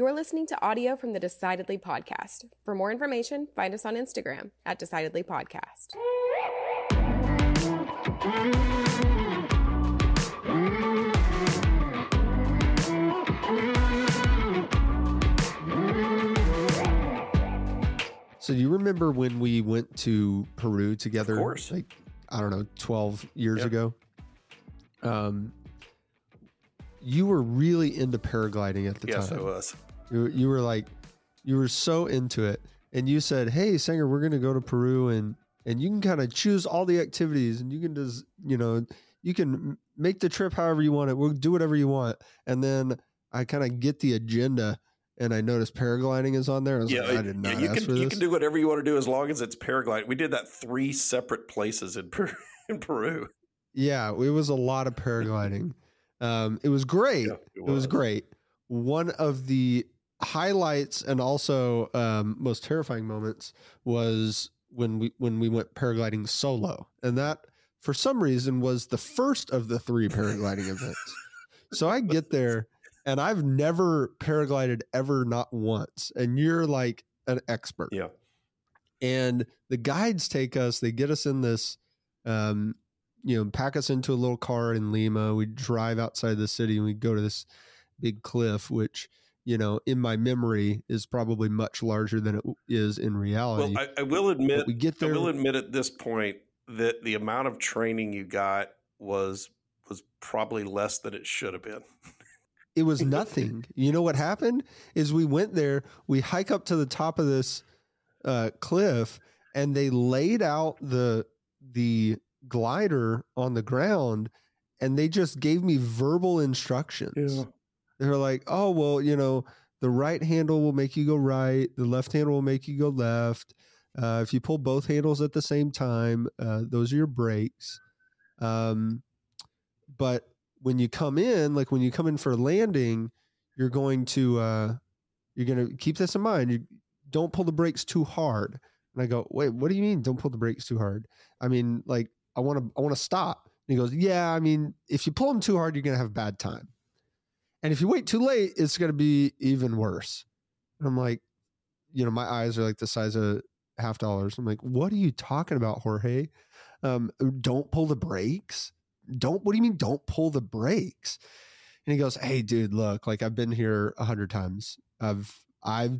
You're listening to audio from the Decidedly podcast. For more information, find us on Instagram at Decidedly Podcast. So do you remember when we went to Peru together? Of course. Like I don't know, twelve years Yep. ago. Um, you were really into paragliding at the yes, time. Yes, I was. You, you were like, you were so into it, and you said, "Hey, Sanger, we're going to go to Peru, and and you can kind of choose all the activities, and you can just, you know, you can make the trip however you want it. We'll do whatever you want." And then I kind of get the agenda, and I noticed paragliding is on there. I was Yeah, like, I did not yeah, you can you can do whatever you want to do as long as it's paragliding. We did that three separate places in Peru. In Peru. Yeah, it was a lot of paragliding. um, it was great. Yeah, it, was. great. One of the highlights and also um, most terrifying moments was when we when we went paragliding solo, and that for some reason was the first of the three paragliding events. So I get there, and I've never paraglided ever, not once, and you're like an expert Yeah. and the guides take us they get us in this um you know pack us into a little car in lima we drive outside the city and we go to this big cliff which you know in my memory is probably much larger than it is in reality Well, I, I will admit but we get there. I will admit at this point that the amount of training you got was was probably less than it should have been. it was nothing you know what happened is we went there we hike up to the top of this uh, cliff and they laid out the the glider on the ground and they just gave me verbal instructions they were like oh well you know the right handle will make you go right the left handle will make you go left uh, if you pull both handles at the same time uh, those are your brakes. Um, but when you come in like when you come in for landing you're going to uh, you're going to keep this in mind you don't pull the brakes too hard. And i go wait what do you mean don't pull the brakes too hard? I mean like i want to i want to stop. And he goes yeah i mean if you pull them too hard you're going to have a bad time and if you wait too late it's going to be even worse. And i'm like you know my eyes are like the size of half dollars. I'm like what are you talking about jorge? Um, don't pull the brakes? Don't what do you mean don't pull the brakes? And he goes hey dude look like i've been here a hundred times. I've i've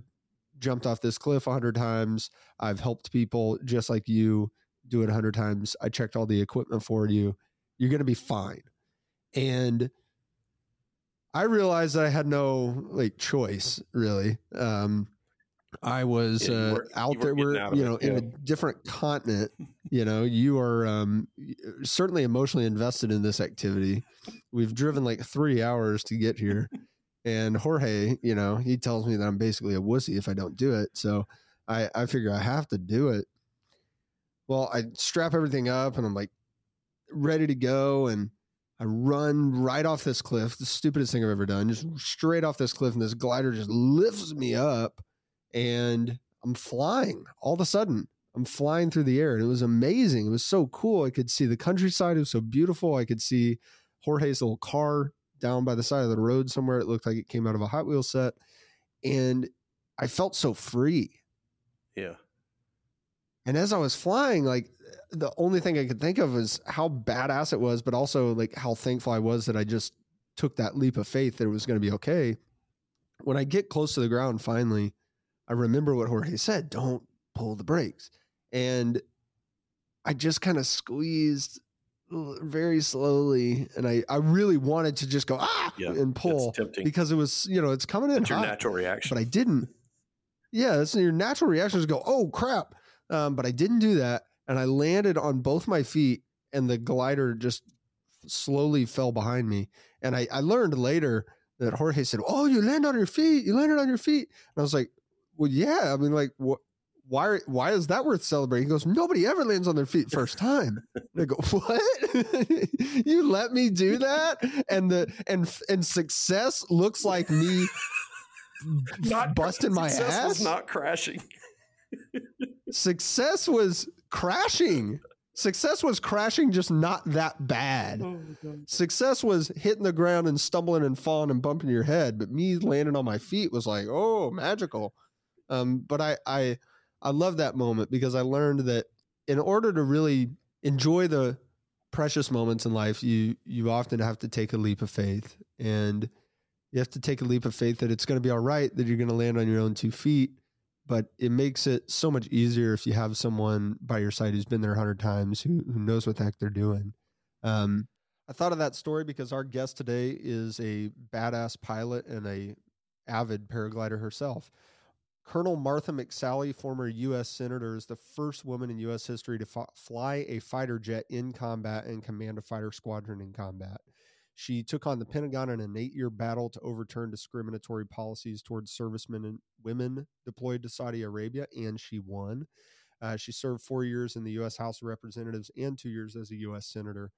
jumped off this cliff a hundred times. I've helped people just like you do it a hundred times. I checked all the equipment for you. You're gonna be fine. And i realized that i had no like choice really um I was Yeah, uh, out there. We're out you it, know in yeah. a different continent. You know, you are um, certainly emotionally invested in this activity. We've driven like three hours to get here, and Jorge, you know, he tells me that I'm basically a wussy if I don't do it. So I I figure I have to do it. Well, I strap everything up, and I'm like ready to go, and I run right off this cliff. The stupidest thing I've ever done. Just straight off this cliff, and this glider just lifts me up and I'm flying all of a sudden. I'm flying through the air and it was amazing. It was so cool. I could see the countryside. It was so beautiful. I could see Jorge's little car down by the side of the road somewhere. It looked like it came out of a Hot Wheels set. And I felt so free. Yeah. And as I was flying, like the only thing I could think of was how badass it was, but also like how thankful I was that I just took that leap of faith that it was going to be okay. When I get close to the ground, finally, I remember what Jorge said don't pull the brakes. And I just kind of squeezed very slowly. And I, I really wanted to just go, ah, Yeah, and pull because it was, you know, it's coming in It's your natural reaction. but I didn't. Yeah, that's your natural reaction is go, oh crap. Um, but I didn't do that, and I landed on both my feet, and the glider just slowly fell behind me. And I, I learned later that Jorge said, "Oh, you landed on your feet. You landed on your feet." And I was like, "Well, yeah. I mean, like, what? Why? Why is that worth celebrating?" He goes, "Nobody ever lands on their feet first time." And I go, "What? you let me do that?" And the and and success looks like me not busting my Success ass. was not crashing. Success was crashing Success was crashing just not that bad. Oh, Success was hitting the ground and stumbling and falling and bumping your head, but me landing on my feet was like, oh, magical. Um, but I, I, I love that moment because I learned that in order to really enjoy the precious moments in life, you you often have to take a leap of faith, and you have to take a leap of faith that it's going to be all right, that you're going to land on your own two feet. But it makes it so much easier if you have someone by your side who's been there a hundred times, who who knows what the heck they're doing. Um, I thought of that story because our guest today is a badass pilot and a avid paraglider herself. Colonel Martha McSally, former U.S. Senator, is the first woman in U.S. history to fly a fighter jet in combat and command a fighter squadron in combat. She took on the Pentagon in an eight year battle to overturn discriminatory policies towards servicemen and women deployed to Saudi Arabia, and she won. Uh, she served four years in the U.S. House of Representatives and two years as a U.S. Senator.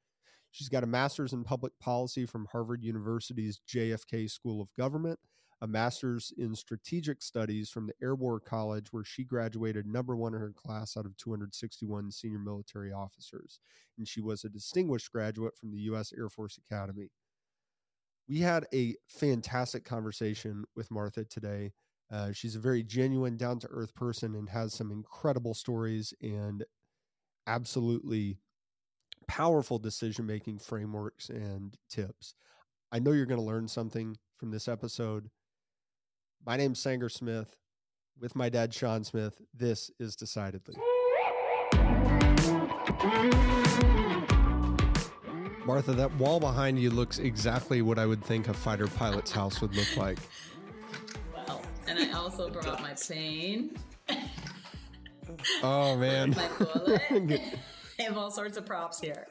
She's got a master's in public policy from Harvard University's JFK School of Government, a master's in strategic studies from the Air War College, where she graduated number one in her class out of 261 senior military officers. And she was a distinguished graduate from the U.S. Air Force Academy. We had a fantastic conversation with Martha today. Uh, she's a very genuine, down to earth person and has some incredible stories and absolutely powerful decision making frameworks and tips. I know you're going to learn something from this episode. My name's Sanger Smith. With my dad, Sean Smith, this is Decidedly. Martha, that wall behind you looks exactly what I would think a fighter pilot's house would look like. Well, and I also brought my plane, Oh, man. my bullet. I have all sorts of props here.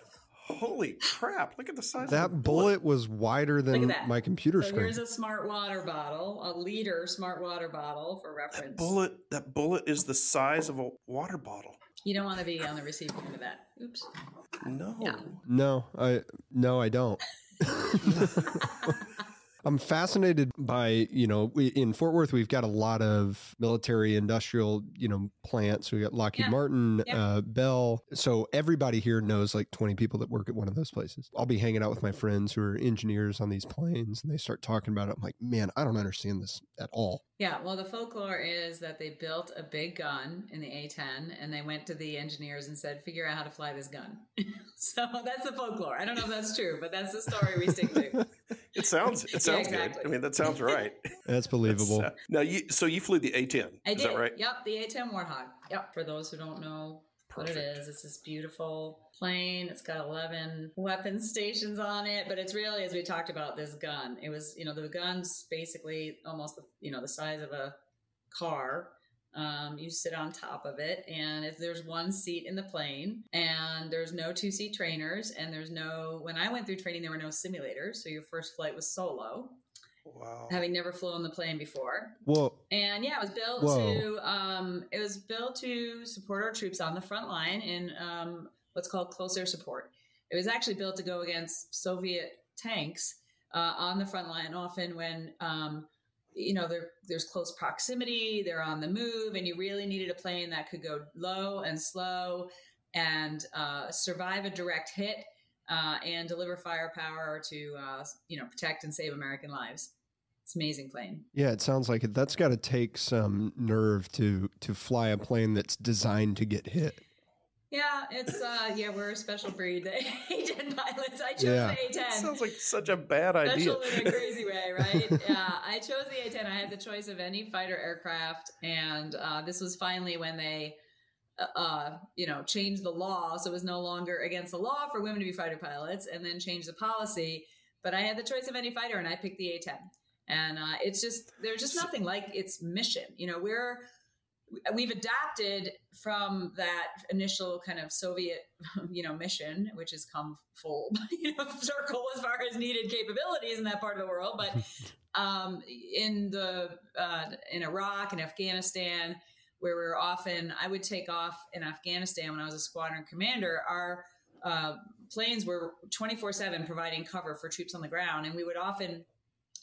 Holy crap! Look at the size. of That the bullet was wider than my computer So screen. here's a smart water bottle, a liter smart water bottle for reference. Bullet. That bullet is the size of a water bottle. You don't want to be on the receiving end of that. Oops. No. Yeah. No, I no, I don't. I'm fascinated by, you know, we, in Fort Worth, we've got a lot of military industrial, you know, plants. We got Lockheed Yeah. Martin, Yep. uh, Bell. So everybody here knows like 20 people that work at one of those places. I'll be hanging out with my friends who are engineers on these planes and they start talking about it. I'm like, man, I don't understand this at all. Yeah, well, the folklore is that they built a big gun in the A10 and they went to the engineers and said, figure out how to fly this gun. so that's the folklore. I don't know if that's true, but that's the story we stick to. It sounds. It sounds good. exactly. I mean, that sounds right. That's believable. That's, uh, now you. So you flew the A10. I is did. that right? Yep, the A10 Warthog. Yep. For those who don't know what it Perfect. is, it's this beautiful plane. It's got 11 weapon stations on it, but it's really, as we talked about, this gun. It was, you know, the gun's basically almost, the, you know, the size of a car. Um, you sit on top of it, and if there's one seat in the plane, and there's no two seat trainers, and there's no. When I went through training, there were no simulators, so your first flight was solo, Wow. having never flown the plane before. Well, And yeah, it was built Whoa. to um, it was built to support our troops on the front line in um, what's called close air support. It was actually built to go against Soviet tanks uh, on the front line. Often when um, you know there's close proximity, they're on the move, and you really needed a plane that could go low and slow and uh, survive a direct hit uh, and deliver firepower to uh, you know protect and save American lives. It's amazing plane. yeah, it sounds like it. That's got to take some nerve to to fly a plane that's designed to get hit. Yeah, it's uh yeah, we're a special breed. The A10 pilots. I chose Yeah. the A10. sounds like such a bad idea. Special in a crazy way, right? yeah, I chose the A10. I had the choice of any fighter aircraft, and uh, this was finally when they, uh, uh, you know, changed the law, so it was no longer against the law for women to be fighter pilots, and then changed the policy. But I had the choice of any fighter, and I picked the A10. And uh, it's just there's just nothing like its mission. You know, we're we've adapted from that initial kind of Soviet, you know, mission, which has come full, you know, circle as far as needed capabilities in that part of the world. But um, in the uh, in Iraq and Afghanistan, where we were often, I would take off in Afghanistan when I was a squadron commander. Our uh, planes were twenty four seven providing cover for troops on the ground, and we would often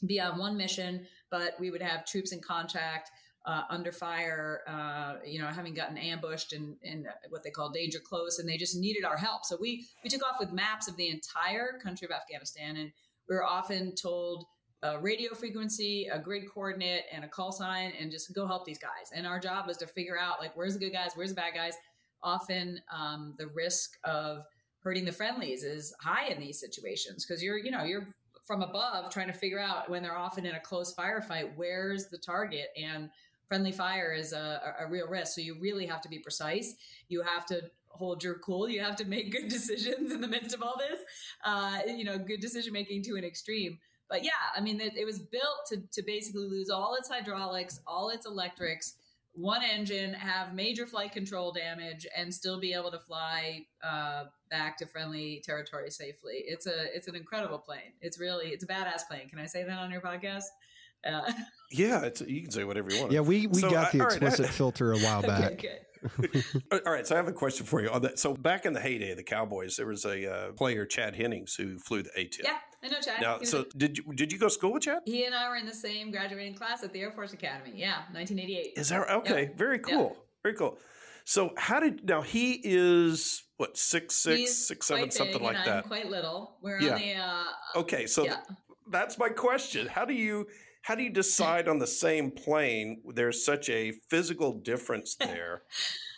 be on one mission, but we would have troops in contact uh, under fire, uh, you know, having gotten ambushed and in, in what they call danger close, and they just needed our help. So we we took off with maps of the entire country of Afghanistan, and we were often told a radio frequency, a grid coordinate, and a call sign, and just go help these guys. And our job was to figure out like where's the good guys, where's the bad guys. Often um, the risk of hurting the friendlies is high in these situations because you're you know you're from above trying to figure out when they're often in a close firefight where's the target and friendly fire is a, a, real risk. So you really have to be precise. You have to hold your cool. You have to make good decisions in the midst of all this. Uh, you know, good decision making to an extreme. But yeah, I mean, it, it was built to, to basically lose all its hydraulics, all its electrics, one engine, have major flight control damage, and still be able to fly uh, back to friendly territory safely. It's a it's an incredible plane. It's really it's a badass plane. Can I say that on your podcast? Uh, yeah, it's, you can say whatever you want. Yeah, we, we so, got the explicit right, filter a while back. okay, all right, so I have a question for you on that. So back in the heyday of the Cowboys, there was a uh, player, Chad Hennings, who flew the A-10. Yeah, I know Chad. Now, so a- did you did you go to school with Chad? He and I were in the same graduating class at the Air Force Academy. Yeah, 1988. Is that okay? Yep. Very cool. Yep. Very cool. So how did now he is what six six He's six seven something like that? quite little. We're yeah. on the. Uh, okay, so yeah. th- that's my question. How do you how do you decide on the same plane? There's such a physical difference there.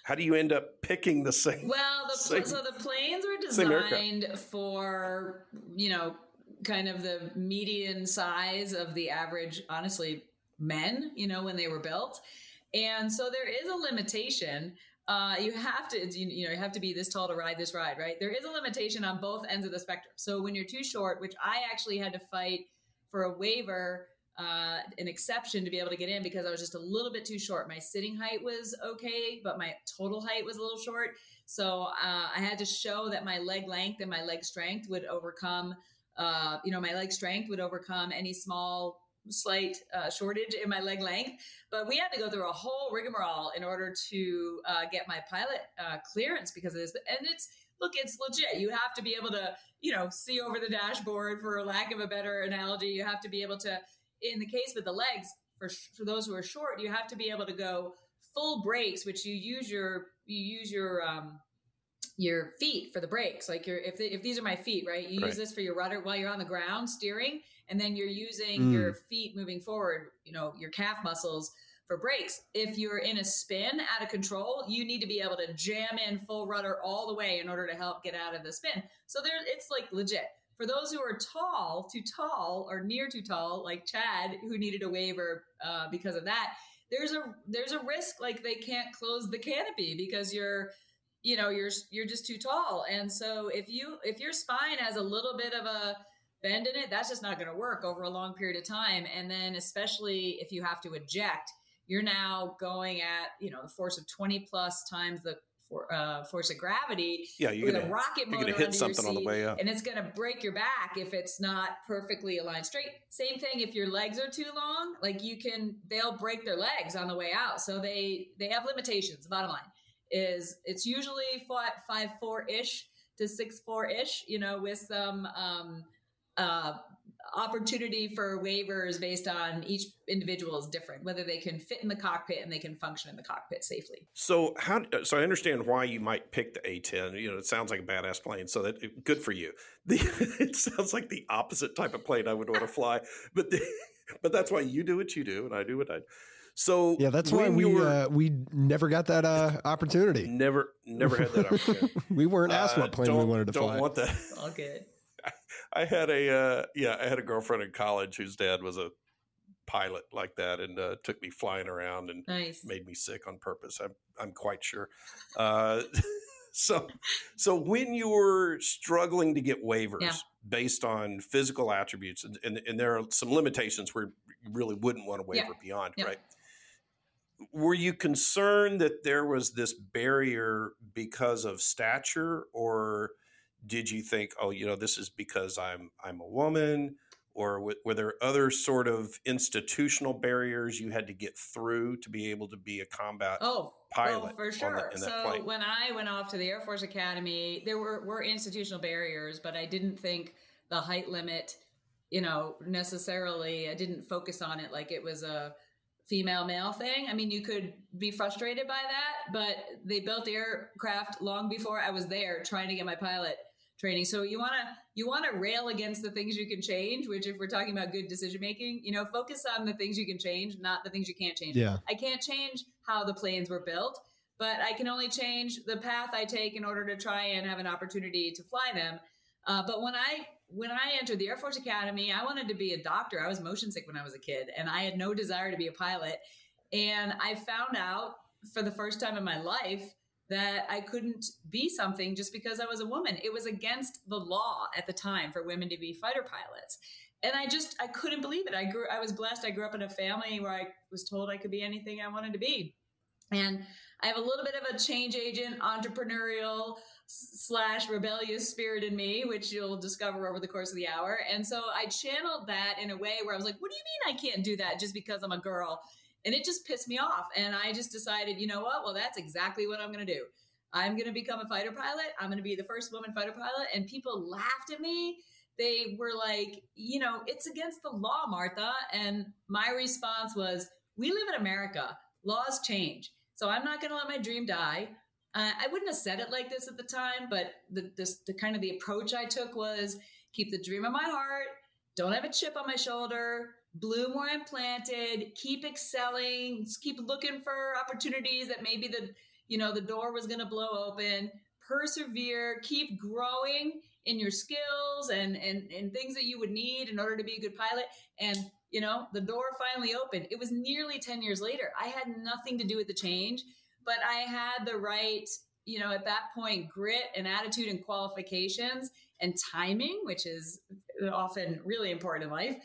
how do you end up picking the same? Well, the, same, so the planes were designed for you know kind of the median size of the average, honestly, men. You know when they were built, and so there is a limitation. Uh, you have to you, know you have to be this tall to ride this ride, right? There is a limitation on both ends of the spectrum. So when you're too short, which I actually had to fight for a waiver uh, an exception to be able to get in because I was just a little bit too short. My sitting height was okay, but my total height was a little short. So uh, I had to show that my leg length and my leg strength would overcome, uh, you know, my leg strength would overcome any small slight uh, shortage in my leg length. But we had to go through a whole rigmarole in order to uh, get my pilot uh, clearance because of this. And it's look, it's legit. You have to be able to, you know, see over the dashboard for lack of a better analogy. You have to be able to in the case with the legs, for, for those who are short, you have to be able to go full brakes, which you use your you use your um, your feet for the brakes. Like your if if these are my feet, right? You right. use this for your rudder while you're on the ground steering, and then you're using mm. your feet moving forward. You know your calf muscles for brakes. If you're in a spin out of control, you need to be able to jam in full rudder all the way in order to help get out of the spin. So there, it's like legit for those who are tall, too tall, or near too tall, like Chad, who needed a waiver uh, because of that, there's a there's a risk like they can't close the canopy because you're you know you're you're just too tall and so if you if your spine has a little bit of a bend in it that's just not going to work over a long period of time and then especially if you have to eject you're now going at you know the force of 20 plus times the for, uh, force of gravity yeah, you're gonna, a rocket motor you're gonna hit something on the way up. and it's going to break your back if it's not perfectly aligned straight. Same thing if your legs are too long, like you can they'll break their legs on the way out. So they they have limitations. Bottom line is it's usually five, five four ish to six four ish, you know, with some um, uh, opportunity for waivers based on each individual is different whether they can fit in the cockpit and they can function in the cockpit safely. So how so i understand why you might pick the a10 you know it sounds like a badass plane so that good for you. The, it sounds like the opposite type of plane i would want to fly but the, but that's why you do what you do and i do what i so yeah, that's why we were, uh, we never got that uh, opportunity. Never, never had that opportunity. we weren't asked what uh, plane we wanted to don't fly. Don't want that. All good. I had a uh, yeah, I had a girlfriend in college whose dad was a pilot like that and uh, took me flying around and nice. made me sick on purpose. I'm I'm quite sure. Uh, so so when you were struggling to get waivers yeah. based on physical attributes and, and, and there are some limitations where you really wouldn't want to waiver yeah. beyond yeah. right were you concerned that there was this barrier because of stature or did you think, oh, you know, this is because I'm I'm a woman, or w- were there other sort of institutional barriers you had to get through to be able to be a combat oh, oh pilot? Oh, for sure. so plane? when I went off to the Air Force Academy, there were were institutional barriers, but I didn't think the height limit, you know, necessarily. I didn't focus on it like it was a female male thing. I mean, you could be frustrated by that, but they built the aircraft long before I was there trying to get my pilot training. So you want to you want to rail against the things you can change, which if we're talking about good decision making, you know, focus on the things you can change, not the things you can't change. Yeah. I can't change how the planes were built, but I can only change the path I take in order to try and have an opportunity to fly them. Uh, but when I when I entered the Air Force Academy, I wanted to be a doctor. I was motion sick when I was a kid, and I had no desire to be a pilot. And I found out for the first time in my life that I couldn't be something just because I was a woman. It was against the law at the time for women to be fighter pilots. And I just I couldn't believe it. I grew I was blessed. I grew up in a family where I was told I could be anything I wanted to be. And I have a little bit of a change agent, entrepreneurial slash rebellious spirit in me, which you'll discover over the course of the hour. And so I channeled that in a way where I was like, what do you mean I can't do that just because I'm a girl? And it just pissed me off. And I just decided, you know what? Well, that's exactly what I'm going to do. I'm going to become a fighter pilot. I'm going to be the first woman fighter pilot. And people laughed at me. They were like, you know, it's against the law, Martha. And my response was, we live in America. Laws change. So I'm not going to let my dream die. Uh, I wouldn't have said it like this at the time, but the, this, the kind of the approach I took was keep the dream in my heart, don't have a chip on my shoulder, bloom where I'm planted, keep excelling, keep looking for opportunities that maybe the you know the door was going to blow open. Persevere, keep growing in your skills and, and and things that you would need in order to be a good pilot. And you know the door finally opened. It was nearly ten years later. I had nothing to do with the change, but I had the right you know at that point grit and attitude and qualifications and timing, which is often really important in life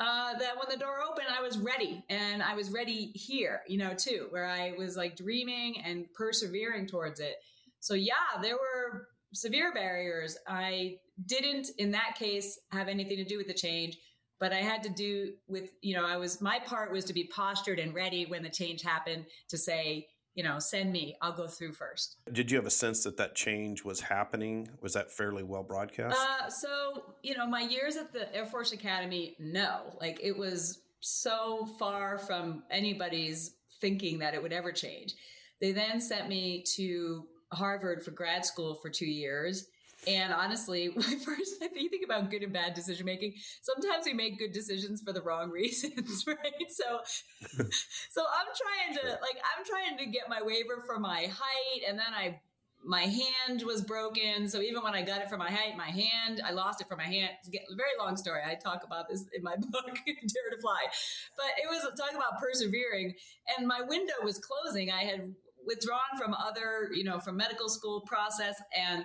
uh, that when the door opened, I was ready and I was ready here, you know, too, where I was like dreaming and persevering towards it. So, yeah, there were severe barriers. I didn't, in that case, have anything to do with the change, but I had to do with, you know, I was, my part was to be postured and ready when the change happened to say, you know, send me, I'll go through first. Did you have a sense that that change was happening? Was that fairly well broadcast? Uh, so, you know, my years at the Air Force Academy, no. Like it was so far from anybody's thinking that it would ever change. They then sent me to Harvard for grad school for two years. And honestly, first, if you think about good and bad decision making, sometimes we make good decisions for the wrong reasons, right? So, so I'm trying to, like, I'm trying to get my waiver for my height. And then I, my hand was broken. So even when I got it for my height, my hand, I lost it for my hand. It's a very long story. I talk about this in my book, Dare to Fly. But it was talking about persevering. And my window was closing. I had withdrawn from other, you know, from medical school process and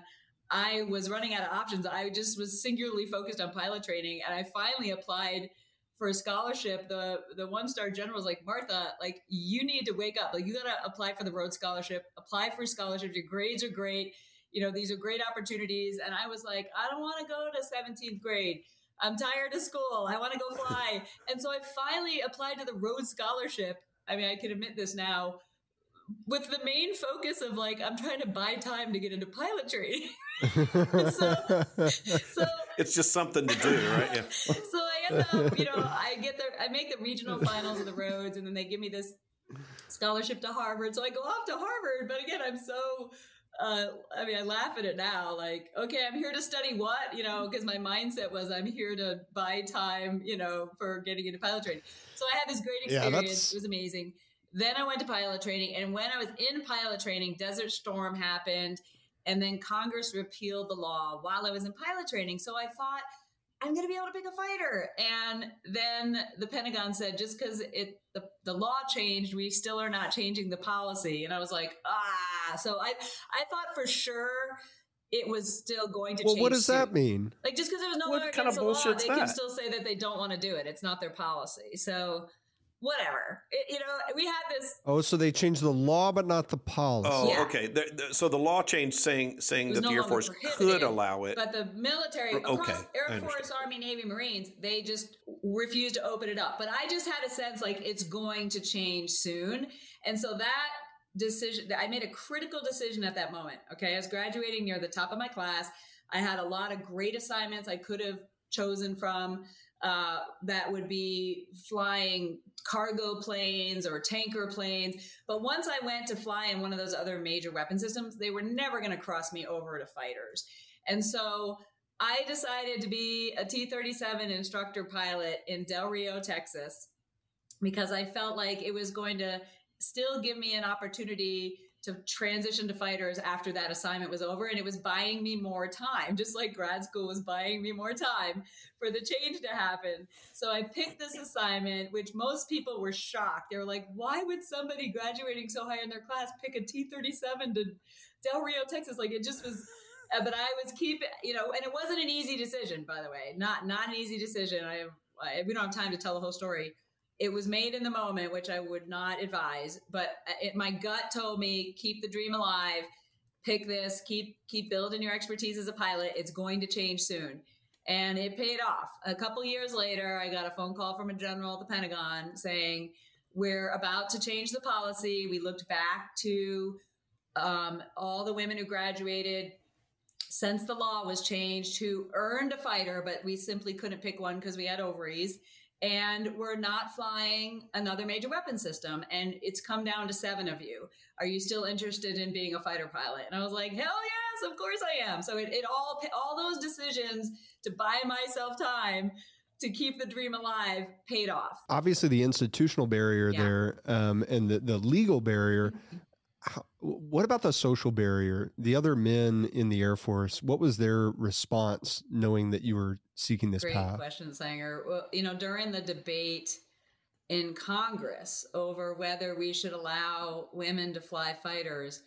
I was running out of options. I just was singularly focused on pilot training, and I finally applied for a scholarship. The the one star general was like, Martha, like you need to wake up. Like you gotta apply for the Rhodes Scholarship. Apply for scholarships. Your grades are great. You know these are great opportunities. And I was like, I don't want to go to 17th grade. I'm tired of school. I want to go fly. and so I finally applied to the Rhodes Scholarship. I mean, I can admit this now with the main focus of like I'm trying to buy time to get into pilot training. so, so, it's just something to do, right? Yeah. so I end up, you know, I get there, I make the regional finals of the Rhodes, and then they give me this scholarship to Harvard. So I go off to Harvard, but again, I'm so. Uh, I mean, I laugh at it now. Like, okay, I'm here to study what, you know, because my mindset was I'm here to buy time, you know, for getting into pilot training. So I had this great experience. Yeah, it was amazing. Then I went to pilot training. And when I was in pilot training, Desert Storm happened. And then Congress repealed the law while I was in pilot training. So I thought, I'm going to be able to pick a fighter. And then the Pentagon said, just because it the, the law changed, we still are not changing the policy. And I was like, ah. So I I thought for sure it was still going to well, change. what does that mean? Like just because it was no longer against the law, they that? can still say that they don't want to do it. It's not their policy. So whatever. It, you know, we had this. Oh, so they changed the law, but not the policy. Oh, yeah. okay. The, the, so the law changed, saying saying that no the Air Force could allow it, but the military, oh, okay, across Air Force, Army, Navy, Marines, they just refused to open it up. But I just had a sense like it's going to change soon, and so that decision, I made a critical decision at that moment. Okay, I was graduating near the top of my class. I had a lot of great assignments I could have chosen from uh, that would be flying cargo planes or tanker planes. But once I went to fly in one of those other major weapon systems, they were never going to cross me over to fighters. And so I decided to be a T 37 instructor pilot in Del Rio, Texas, because I felt like it was going to still give me an opportunity to transition to fighters after that assignment was over and it was buying me more time just like grad school was buying me more time for the change to happen. So i picked this assignment which most people were shocked. They were like why would somebody graduating so high in their class pick a t37 to del rio texas? Like it just was uh, but i was keeping you know and it wasn't an easy decision by the way. Not not an easy decision. I, I we don't have time to tell the whole story it was made in the moment, which I would not advise, but it, my gut told me keep the dream alive, pick this, keep keep building your expertise as a pilot. It's going to change soon. And it paid off. A couple years later, I got a phone call from a general at the Pentagon saying, We're about to change the policy. We looked back to um, all the women who graduated since the law was changed who earned a fighter, but we simply couldn't pick one because we had ovaries and we're not flying another major weapon system and it's come down to seven of you. Are you still interested in being a fighter pilot? And i was like hell yes of course i am. So it, it all all those decisions to buy myself time to keep the dream alive paid off. Obviously the institutional barrier yeah. there um, and the, the legal barrier what about the social barrier? The other men in the Air Force, what was their response knowing that you were seeking this Great path? question, Sanger. Well, you know, during the debate in Congress over whether we should allow women to fly fighters,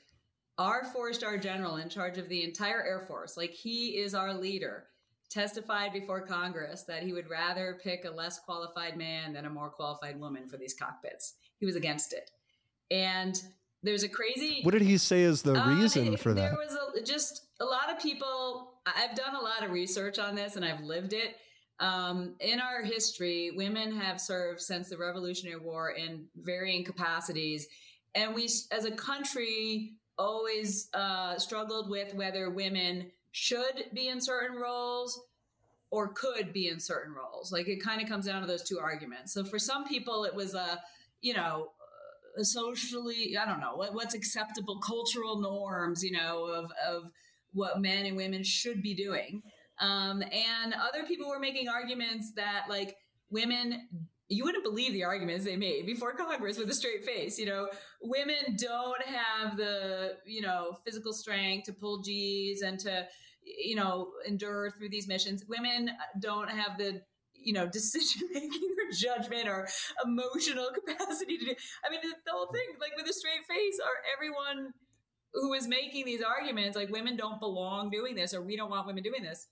our four star general in charge of the entire Air Force, like he is our leader, testified before Congress that he would rather pick a less qualified man than a more qualified woman for these cockpits. He was against it. And there's a crazy. What did he say is the uh, reason for that? There was a, just a lot of people. I've done a lot of research on this and I've lived it. Um, in our history, women have served since the Revolutionary War in varying capacities. And we, as a country, always uh, struggled with whether women should be in certain roles or could be in certain roles. Like it kind of comes down to those two arguments. So for some people, it was a, you know, socially, I don't know, what, what's acceptable cultural norms, you know, of, of what men and women should be doing. Um, and other people were making arguments that like women you wouldn't believe the arguments they made before Congress with a straight face. You know, women don't have the, you know, physical strength to pull G's and to, you know, endure through these missions. Women don't have the you know, decision making or judgment or emotional capacity to do. I mean, the, whole thing, like with a straight face, or everyone who is making these arguments, like women don't belong doing this, or we don't want women doing this.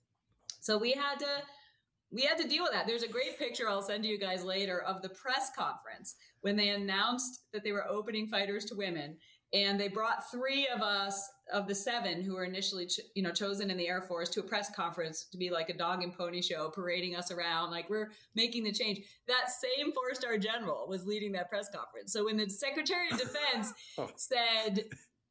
So we had to we had to deal with that. There's a great picture I'll send to you guys later of the press conference when they announced that they were opening fighters to women and they brought three of us of the seven who were initially ch- you know chosen in the air force to a press conference to be like a dog and pony show parading us around like we're making the change that same four star general was leading that press conference so when the secretary of defense oh. said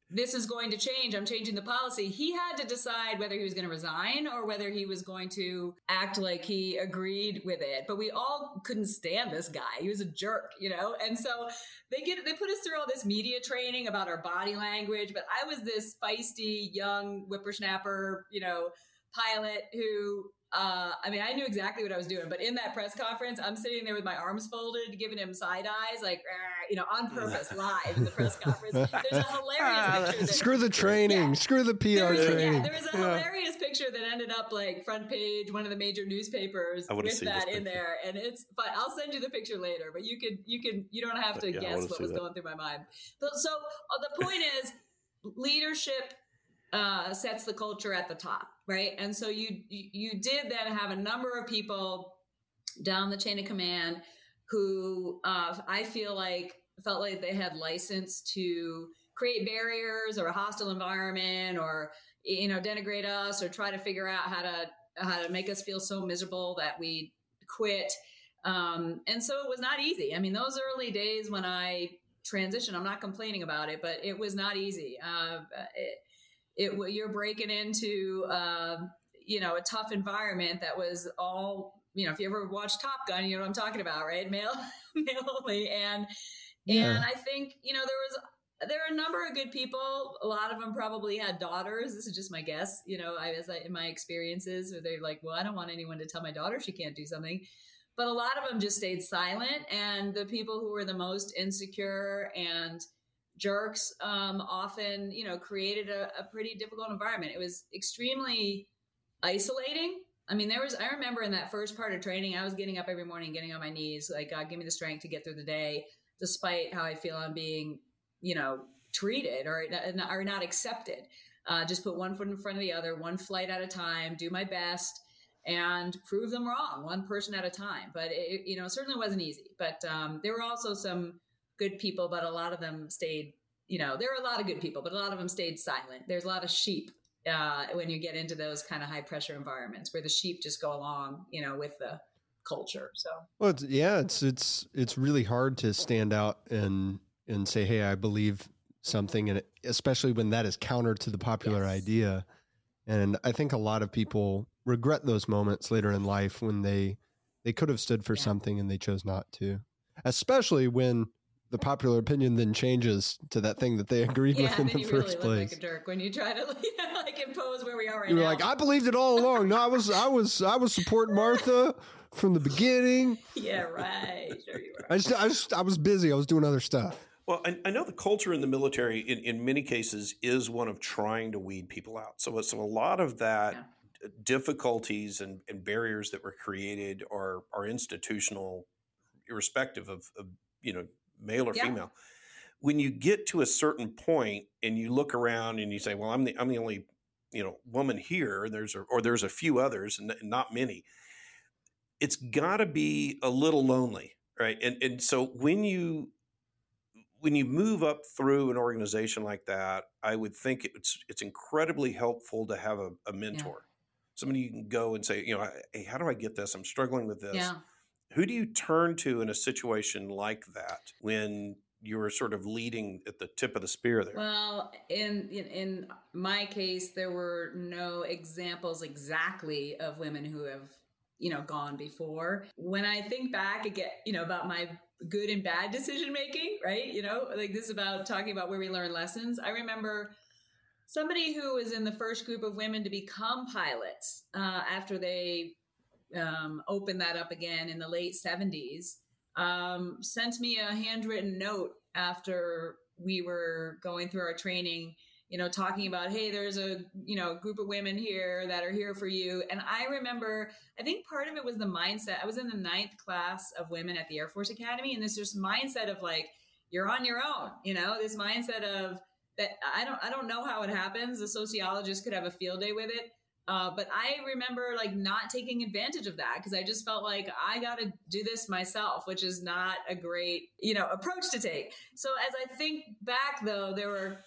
this is going to change. I'm changing the policy. He had to decide whether he was going to resign or whether he was going to act like he agreed with it. But we all couldn't stand this guy. He was a jerk, you know? And so they get, they put us through all this media training about our body language. But I was this feisty young whippersnapper, you know, pilot who uh, I mean, I knew exactly what I was doing, but in that press conference, I'm sitting there with my arms folded, giving him side eyes, like, you know, on purpose, live in the press conference. There's a hilarious picture. That, screw the training, yeah, screw the PR there was, training. Yeah, there was a yeah. hilarious picture that ended up like front page, one of the major newspapers with that in there, and it's. But I'll send you the picture later. But you could, you can, you don't have to yeah, guess what was that. going through my mind. So, so uh, the point is, leadership uh, sets the culture at the top, right? And so you you did then have a number of people down the chain of command who uh, I feel like felt like they had license to create barriers or a hostile environment or you know denigrate us or try to figure out how to how to make us feel so miserable that we quit. Um, and so it was not easy. I mean, those early days when I transitioned, I'm not complaining about it, but it was not easy. Uh, it, it you're breaking into uh, you know a tough environment that was all you know, if you ever watched Top Gun, you know what I'm talking about, right? Male, male only. And, yeah. and I think, you know, there was, there are a number of good people. A lot of them probably had daughters. This is just my guess. You know, I, as I, in my experiences, or they're like, well, I don't want anyone to tell my daughter she can't do something. But a lot of them just stayed silent. And the people who were the most insecure and jerks um, often, you know, created a, a pretty difficult environment. It was extremely isolating. I mean, there was, I remember in that first part of training, I was getting up every morning, getting on my knees, like, God, give me the strength to get through the day, despite how I feel I'm being, you know, treated or, or not accepted. Uh, just put one foot in front of the other, one flight at a time, do my best and prove them wrong, one person at a time. But it, you know, certainly wasn't easy. But um, there were also some good people, but a lot of them stayed. You know, there were a lot of good people, but a lot of them stayed silent. There's a lot of sheep uh, when you get into those kind of high pressure environments where the sheep just go along, you know, with the culture. So, well, it's, yeah, it's it's it's really hard to stand out and and say, hey, I believe something, and especially when that is counter to the popular yes. idea. And I think a lot of people regret those moments later in life when they they could have stood for yeah. something and they chose not to. Especially when the popular opinion then changes to that thing that they agreed yeah, with in the first really place. Like a jerk when you try to like impose where we are right You're now. like, I believed it all along. No, I was, I was, I was supporting Martha from the beginning. Yeah, right. Sure you were. I just, I just, I was busy. I was doing other stuff. Well, I, I know the culture in the military, in, in many cases, is one of trying to weed people out. So, so a lot of that yeah. difficulties and, and barriers that were created are are institutional, irrespective of, of you know male or yeah. female. When you get to a certain point and you look around and you say, "Well, I'm the I'm the only you know woman here," there's a, or there's a few others and not many. It's got to be a little lonely, right? And and so when you when you move up through an organization like that, I would think it's it's incredibly helpful to have a, a mentor, yeah. somebody you can go and say, you know, hey, how do I get this? I'm struggling with this. Yeah. Who do you turn to in a situation like that when you're sort of leading at the tip of the spear there? Well, in, in, in my case, there were no examples exactly of women who have you know gone before. When I think back again, you know about my good and bad decision making, right? You know, like this is about talking about where we learn lessons. I remember somebody who was in the first group of women to become pilots uh, after they um, opened that up again in the late 70s, um, sent me a handwritten note after we were going through our training you know talking about hey there's a you know group of women here that are here for you. And i remember i think part of it was the mindset. I was in the ninth class of women at the air force academy and this just mindset of like you're on your own you know? This mindset of that i don't i don't know how it happens. The sociologist could have a field day with it uh, but I remember like not taking advantage of that because I just felt like I got to do this myself, which is not a great, you know, approach to take. So as I think back though, there were,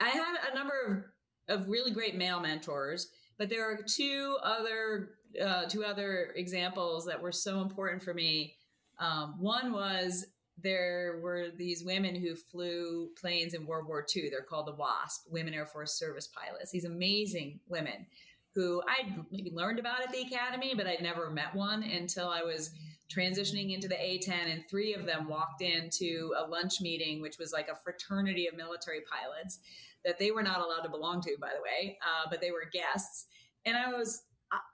I had a number of, of really great male mentors, but there are two other, uh, two other examples that were so important for me. Um, one was there were these women who flew planes in World War II. They're called the WASP, Women Air Force Service Pilots. These amazing women who I maybe learned about at the academy, but I'd never met one until I was transitioning into the A10. And three of them walked into a lunch meeting, which was like a fraternity of military pilots that they were not allowed to belong to, by the way, uh, but they were guests. And I was,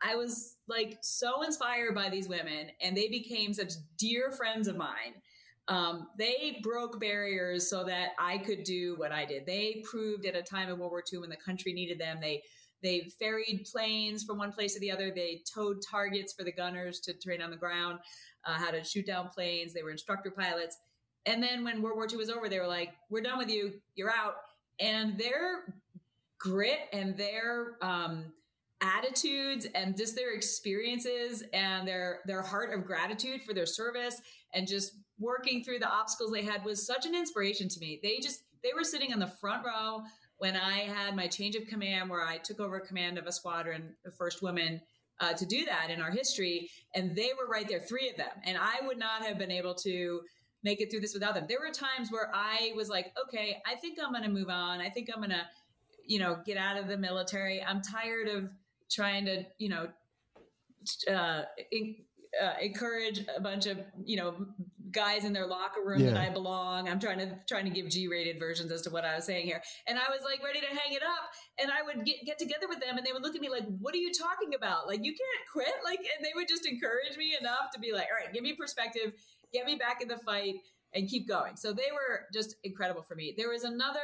I was like so inspired by these women, and they became such dear friends of mine. Um, they broke barriers so that I could do what I did. They proved at a time in World War II when the country needed them, they they ferried planes from one place to the other. They towed targets for the gunners to train on the ground, uh, how to shoot down planes. They were instructor pilots. And then when World War II was over, they were like, "We're done with you. You're out." And their grit and their um, attitudes and just their experiences and their their heart of gratitude for their service and just working through the obstacles they had was such an inspiration to me. They just they were sitting on the front row when I had my change of command, where I took over command of a squadron, the first woman uh, to do that in our history, and they were right there, three of them, and I would not have been able to make it through this without them. There were times where I was like, okay, I think I'm going to move on. I think I'm going to, you know, get out of the military. I'm tired of trying to, you know, uh, in, uh, encourage a bunch of you know guys in their locker room yeah. that I belong. I'm trying to trying to give G-rated versions as to what I was saying here, and I was like ready to hang it up, and I would get get together with them, and they would look at me like, "What are you talking about? Like you can't quit!" Like, and they would just encourage me enough to be like, "All right, give me perspective, get me back in the fight." And keep going. So they were just incredible for me. There was another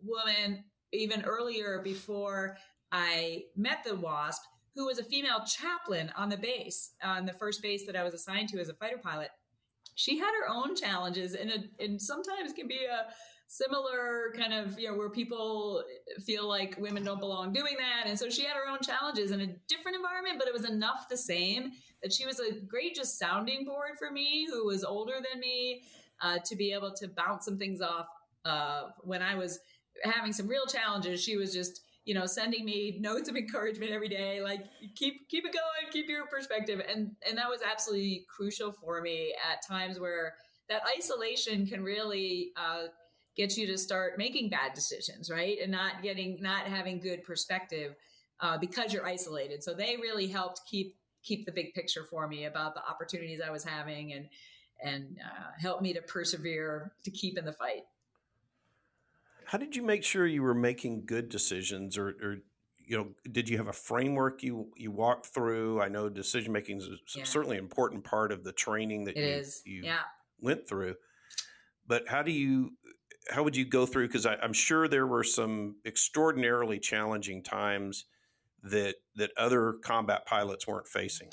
woman even earlier before I met the WASP who was a female chaplain on the base, on the first base that I was assigned to as a fighter pilot. She had her own challenges, and, and sometimes can be a similar kind of you know where people feel like women don't belong doing that and so she had her own challenges in a different environment but it was enough the same that she was a great just sounding board for me who was older than me uh, to be able to bounce some things off uh, when i was having some real challenges she was just you know, sending me notes of encouragement every day, like keep keep it going, keep your perspective, and and that was absolutely crucial for me at times where that isolation can really uh, get you to start making bad decisions, right, and not getting not having good perspective uh, because you're isolated. So they really helped keep keep the big picture for me about the opportunities I was having and and uh, help me to persevere to keep in the fight how did you make sure you were making good decisions or, or you know did you have a framework you you walked through i know decision making is yeah. certainly an important part of the training that it you, is. you yeah. went through but how do you how would you go through because i'm sure there were some extraordinarily challenging times that that other combat pilots weren't facing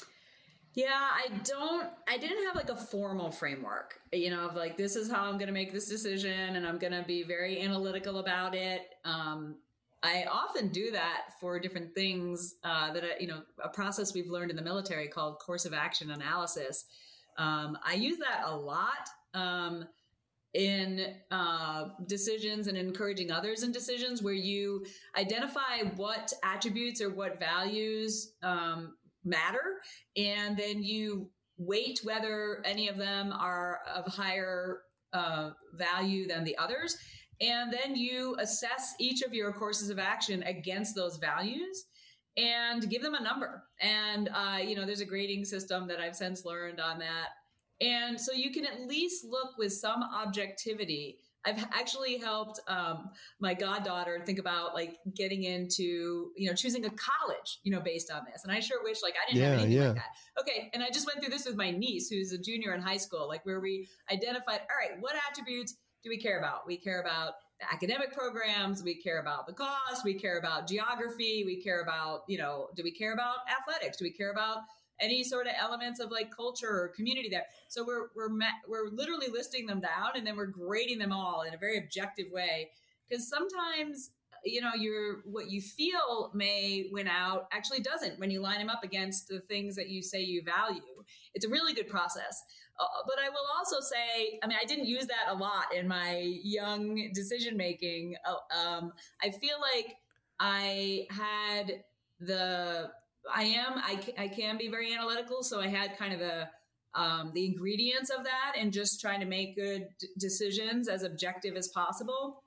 yeah, I don't, I didn't have like a formal framework, you know, of like, this is how I'm going to make this decision and I'm going to be very analytical about it. Um, I often do that for different things uh, that, you know, a process we've learned in the military called course of action analysis. Um, I use that a lot um, in uh, decisions and encouraging others in decisions where you identify what attributes or what values um, matter. And then you weight whether any of them are of higher uh, value than the others. And then you assess each of your courses of action against those values and give them a number. And, uh, you know, there's a grading system that I've since learned on that. And so you can at least look with some objectivity I've actually helped um, my goddaughter think about like getting into, you know, choosing a college, you know, based on this. And I sure wish like I didn't yeah, have anything yeah. like that. Okay. And I just went through this with my niece, who's a junior in high school, like where we identified, all right, what attributes do we care about? We care about the academic programs. We care about the cost. We care about geography. We care about, you know, do we care about athletics? Do we care about any sort of elements of like culture or community there. So we're we're we're literally listing them down and then we're grading them all in a very objective way. Because sometimes you know your what you feel may win out actually doesn't when you line them up against the things that you say you value. It's a really good process. Uh, but i will also say i mean i didn't use that a lot in my young decision making. Uh, um, i feel like i had the I am. I, I can be very analytical. So I had kind of the um, the ingredients of that and just trying to make good decisions as objective as possible.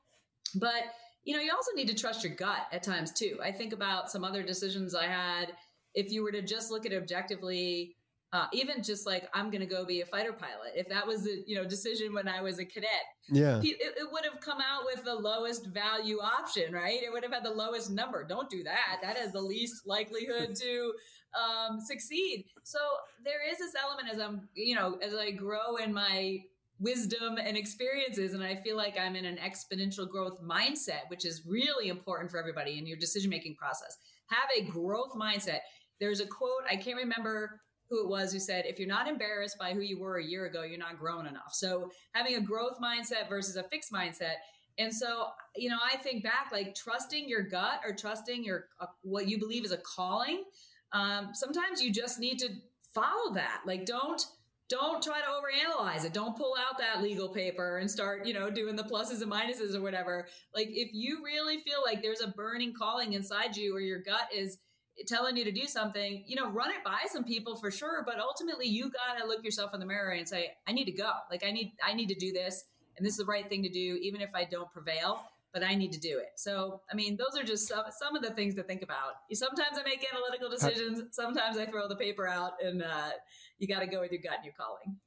But you know, you also need to trust your gut at times too. I think about some other decisions I had. If you were to just look at objectively, uh, even just like I'm going to go be a fighter pilot. If that was the you know decision when I was a cadet, yeah, it, it, would have come out with the lowest value option, right? It would have had the lowest number. Don't do that. That has the least likelihood to um, succeed. So there is this element as I'm you know as I grow in my wisdom and experiences and i feel like i'm in an exponential growth mindset which is really important for everybody in your decision making process have a growth mindset there's a quote i can't remember who it was who said, if you're not embarrassed by who you were a year ago, you're not grown enough. So having a growth mindset versus a fixed mindset. And so, you know, I think back like trusting your gut or trusting your uh, what you believe is a calling. Um, sometimes you just need to follow that. Like, don't don't try to overanalyze it. Don't pull out that legal paper and start, you know, doing the pluses and minuses or whatever. Like, if you really feel like there's a burning calling inside you, or your gut is telling you to do something, you know, run it by some people for sure. But ultimately, you got to look yourself in the mirror and say, I need to go. Like, I need, I need to do this. And this is the right thing to do, even if I don't prevail. but I need to do it. So, I mean, those are just some, some of the things to think about. Sometimes I make analytical decisions. Sometimes I throw the paper out and uh, you got to go with your gut and your calling.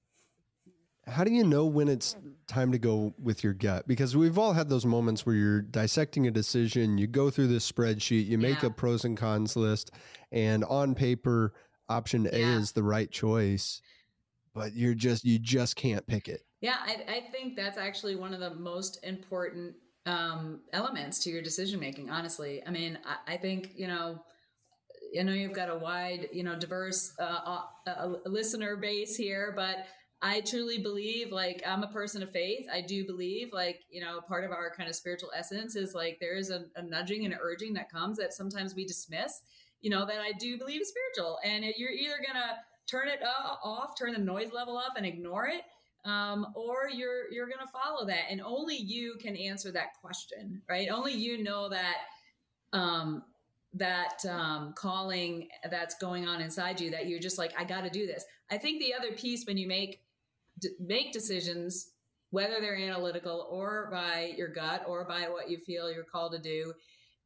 How do you know when it's time to go with your gut? Because we've all had those moments where you're dissecting a decision, you go through this spreadsheet, you make Yeah. a pros and cons list, and on paper, option A Yeah. is the right choice, but you're just you just can't pick it. Yeah, I, I think that's actually one of the most important um, elements to your decision making. Honestly, I mean, I, I think you know, I know you've got a wide, you know, diverse uh, uh, uh, listener base here, but I truly believe, like, I'm a person of faith. I do believe, like, you know, part of our kind of spiritual essence is like there is a, a nudging and urging that comes that sometimes we dismiss. You know, that I do believe is spiritual, and you're either gonna turn it uh, off, turn the noise level up, and ignore it, um, or you're you're going to follow that and only you can answer that question right only you know that um, that um, calling that's going on inside you that you're just like i got to do this i think the other piece when you make d- make decisions whether they're analytical or by your gut or by what you feel you're called to do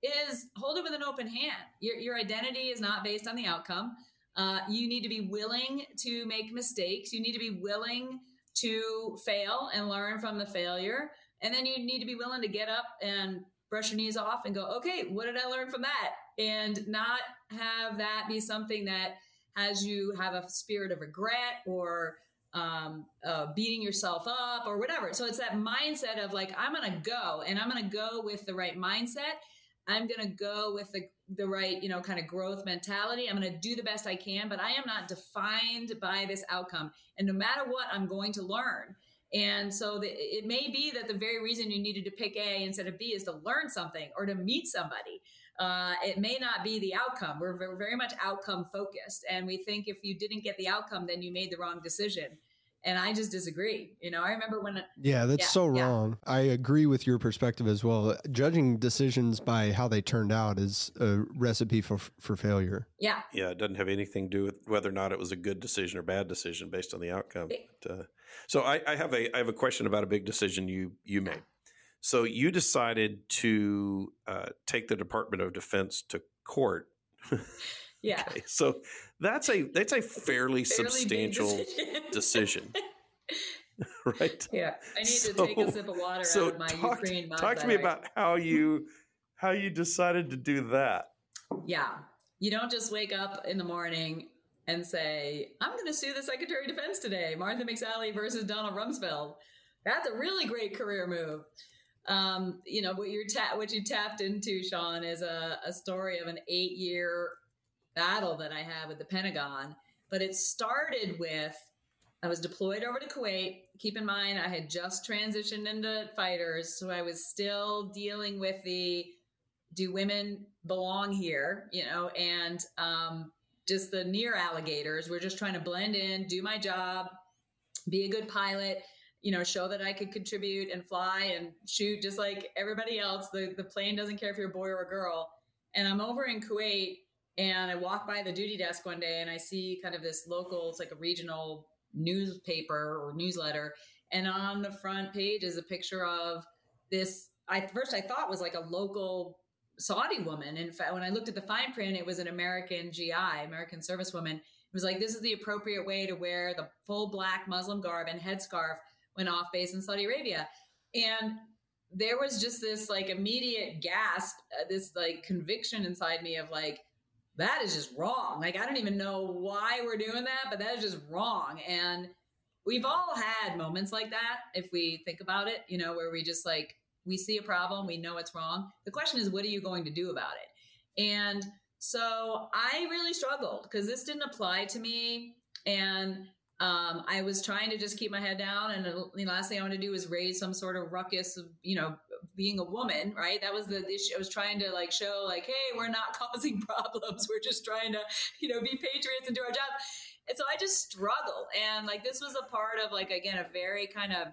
is hold it with an open hand your, your identity is not based on the outcome uh, you need to be willing to make mistakes you need to be willing to fail and learn from the failure. And then you need to be willing to get up and brush your knees off and go, okay, what did I learn from that? And not have that be something that has you have a spirit of regret or um, uh, beating yourself up or whatever. So it's that mindset of like, I'm going to go and I'm going to go with the right mindset. I'm going to go with the, the right, you know, kind of growth mentality. I'm going to do the best I can, but I am not defined by this outcome. And no matter what, I'm going to learn. And so the, it may be that the very reason you needed to pick A instead of B is to learn something or to meet somebody. Uh, it may not be the outcome. We're very, very much outcome focused. And we think if you didn't get the outcome, then you made the wrong decision. And I just disagree. You know, I remember when Yeah, that's Yeah, so yeah. wrong. I agree with your perspective as well. Judging decisions by how they turned out is a recipe for for failure. Yeah. Yeah, it doesn't have anything to do with whether or not it was a good decision or bad decision based on the outcome. But, uh, so I, I have a I have a question about a big decision you you made. So you decided to uh, take the Department of Defense to court. Yeah. Okay, so that's a that's a fairly, Fairly substantial decision. decision, right? yeah. I need to take a sip of water So out of my talk, Ukraine talk to me about how you how you decided to do that. Yeah. You don't just wake up in the morning and say, I'm going to sue the Secretary of Defense today, Martha McSally versus Donald Rumsfeld. That's a really great career move. Um, you know, what you're ta- what you tapped into, Sean, is a, a story of an eight year battle that I had with the Pentagon. But it started with I was deployed over to Kuwait. Keep in mind, I had just transitioned into fighters, so I was still dealing with the do women belong here, you know, and um, just the near alligators. We're just trying to blend in, do my job, be a good pilot, you know, show that I could contribute and fly and shoot just like everybody else. The, the plane doesn't care if you're a boy or a girl. And I'm over in Kuwait and I walk by the duty desk one day and I see kind of this local, it's like a regional newspaper or newsletter. And on the front page is a picture of this. I first I thought was like a local Saudi woman. In fact, when I looked at the fine print, it was an American GI, American servicewoman. It was like this is the appropriate way to wear the full black Muslim garb and headscarf when off base in Saudi Arabia. And there was just this like immediate gasp, uh, this like conviction inside me of like, that is just wrong. Like, I don't even know why we're doing that, but that is just wrong. And we've all had moments like that, if we think about it, you know, where we just like, we see a problem, we know it's wrong. The question is, what are you going to do about it? And so I really struggled because this didn't apply to me. And um, I was trying to just keep my head down. And the last thing I wanted to do was raise some sort of ruckus of, you know, being a woman, right? That was the issue. I was trying to like show, like, hey, we're not causing problems. We're just trying to, you know, be patriots and do our job. And so I just struggled. And like, this was a part of, like, again, a very kind of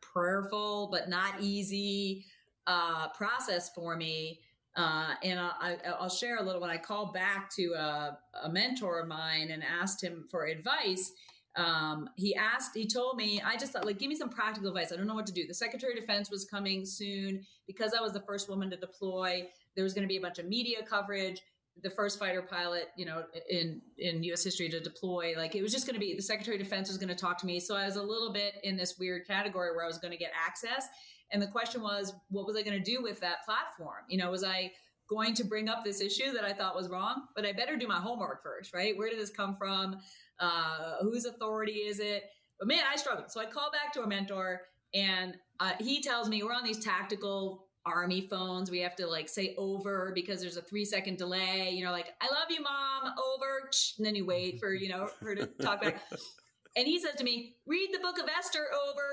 prayerful but not easy uh, process for me. Uh, and I, will share a little when I called back to a, a, mentor of mine and asked him for advice. um, he asked, he told me, I just thought, like, give me some practical advice. I don't know what to do. The Secretary of Defense was coming soon because I was the first woman to deploy. There was going to be a bunch of media coverage. The first fighter pilot, you know, in in U.S. history to deploy, like it was just going to be the Secretary of Defense was going to talk to me. So I was a little bit in this weird category where I was going to get access. And the question was, what was I going to do with that platform? You know, was I going to bring up this issue that I thought was wrong? But I better do my homework first, right? Where did this come from? Uh, whose authority is it? But man, I struggled. So I call back to a mentor and uh, he tells me we're on these tactical army phones. We have to like say over because there's a three second delay. You know, like, I love you, mom, over. And then you wait for, you know, her to talk back. And he says to me, read the book of Esther over.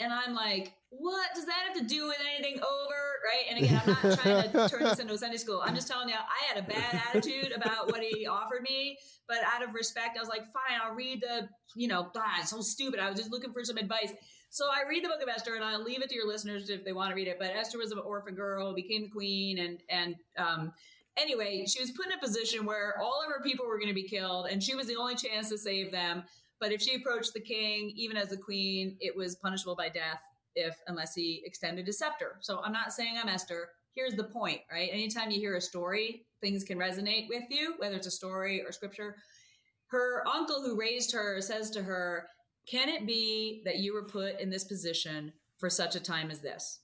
And I'm like, what does that have to do with anything over? Right. And again, I'm not trying to turn this into a Sunday school. I'm just telling you, I had a bad attitude about what he offered me. But out of respect, I was like, fine, I'll read the, you know, God, it's so stupid. I was just looking for some advice. So I read the book of Esther and I'll leave it to your listeners if they want to read it. But Esther was an orphan girl, became the queen. And, and, um, anyway, she was put in a position where all of her people were going to be killed and she was the only chance to save them. But if she approached the king, even as the queen, it was punishable by death if unless he extended his scepter. So I'm not saying I'm Esther. Here's the point, right? Anytime you hear a story, things can resonate with you, whether it's a story or scripture. Her uncle who raised her says to her, Can it be that you were put in this position for such a time as this?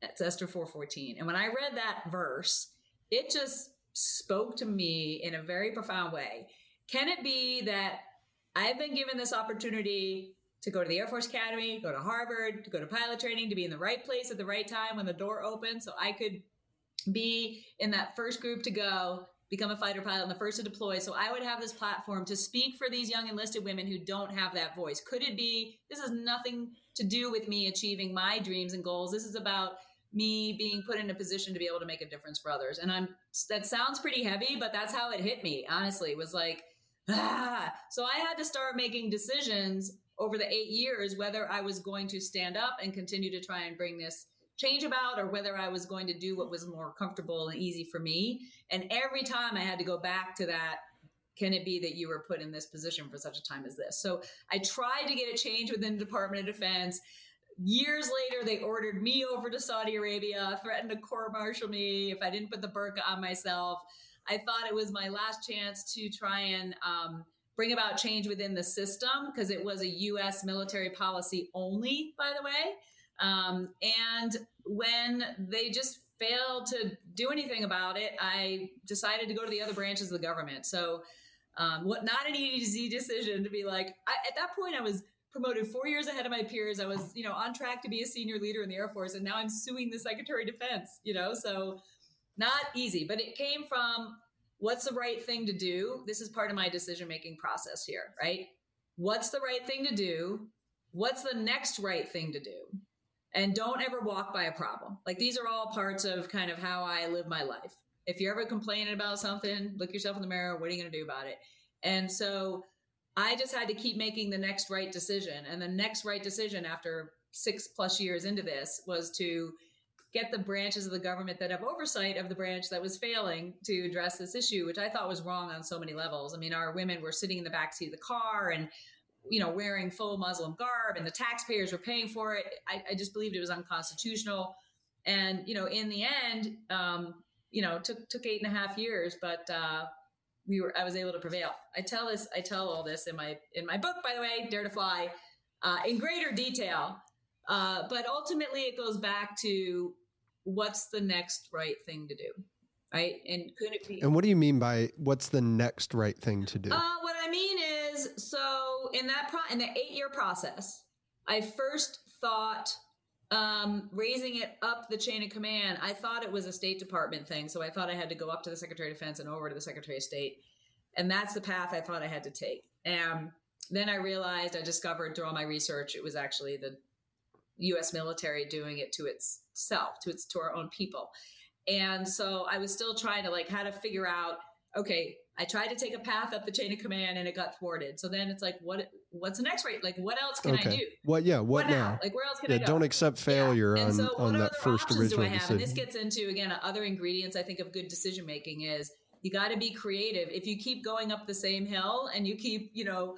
That's Esther 4:14. And when I read that verse, it just spoke to me in a very profound way. Can it be that I've been given this opportunity to go to the Air Force Academy, go to Harvard, to go to pilot training, to be in the right place at the right time when the door opens so I could be in that first group to go, become a fighter pilot and the first to deploy. So I would have this platform to speak for these young enlisted women who don't have that voice. Could it be this has nothing to do with me achieving my dreams and goals? This is about me being put in a position to be able to make a difference for others. And I'm that sounds pretty heavy, but that's how it hit me. Honestly, was like ah. So I had to start making decisions over the 8 years whether I was going to stand up and continue to try and bring this change about or whether I was going to do what was more comfortable and easy for me. And every time I had to go back to that can it be that you were put in this position for such a time as this? So I tried to get a change within the Department of Defense. Years later, they ordered me over to Saudi Arabia, threatened to court martial me if I didn't put the burqa on myself. I thought it was my last chance to try and um, bring about change within the system because it was a U.S. military policy only, by the way. Um, and when they just failed to do anything about it, I decided to go to the other branches of the government. So, um, what not an easy decision to be like. I, at that point, I was promoted four years ahead of my peers. I was, you know, on track to be a senior leader in the Air Force, and now I'm suing the Secretary of Defense. You know, so not easy, but it came from what's the right thing to do. This is part of my decision making process here, right? What's the right thing to do? What's the next right thing to do? and don't ever walk by a problem. Like these are all parts of kind of how I live my life. If you're ever complaining about something, look yourself in the mirror. What are you going to do about it? And so I just had to keep making the next right decision. And the next right decision after six plus years into this was to get the branches of the government that have oversight of the branch that was failing to address this issue, which I thought was wrong on so many levels. I mean, our women were sitting in the backseat of the car and you know, wearing full Muslim garb and the taxpayers were paying for it. I, I just believed it was unconstitutional. And, you know, in the end, um, you know, took, took eight and a half years, but, uh, we were, I was able to prevail. I tell this, I tell all this in my, in my book, by the way, Dare to Fly, uh, in greater detail. Uh, but ultimately it goes back to what's the next right thing to do right? And could it be? And what do you mean by what's the next right thing to do? Uh, what I mean is, so in that pro- in the eight year process, I first thought um, raising it up the chain of command. I thought it was a State Department thing, so I thought I had to go up to the Secretary of Defense and over to the Secretary of State, and that's the path I thought I had to take. And then I realized, I discovered through all my research, it was actually the U.S. military doing it to itself, to its to our own people. And so I was still trying to like how to figure out, okay, I tried to take a path up the chain of command and it got thwarted. So then it's like, what what's the next rate? Like what else can okay. I do? What yeah, what, what now? now? Like where else can yeah, I go? Don't accept failure yeah. on, so on that first original do I have? decision. And this gets into again other ingredients I think of good decision making is you got to be creative. If you keep going up the same hill and you keep, you know,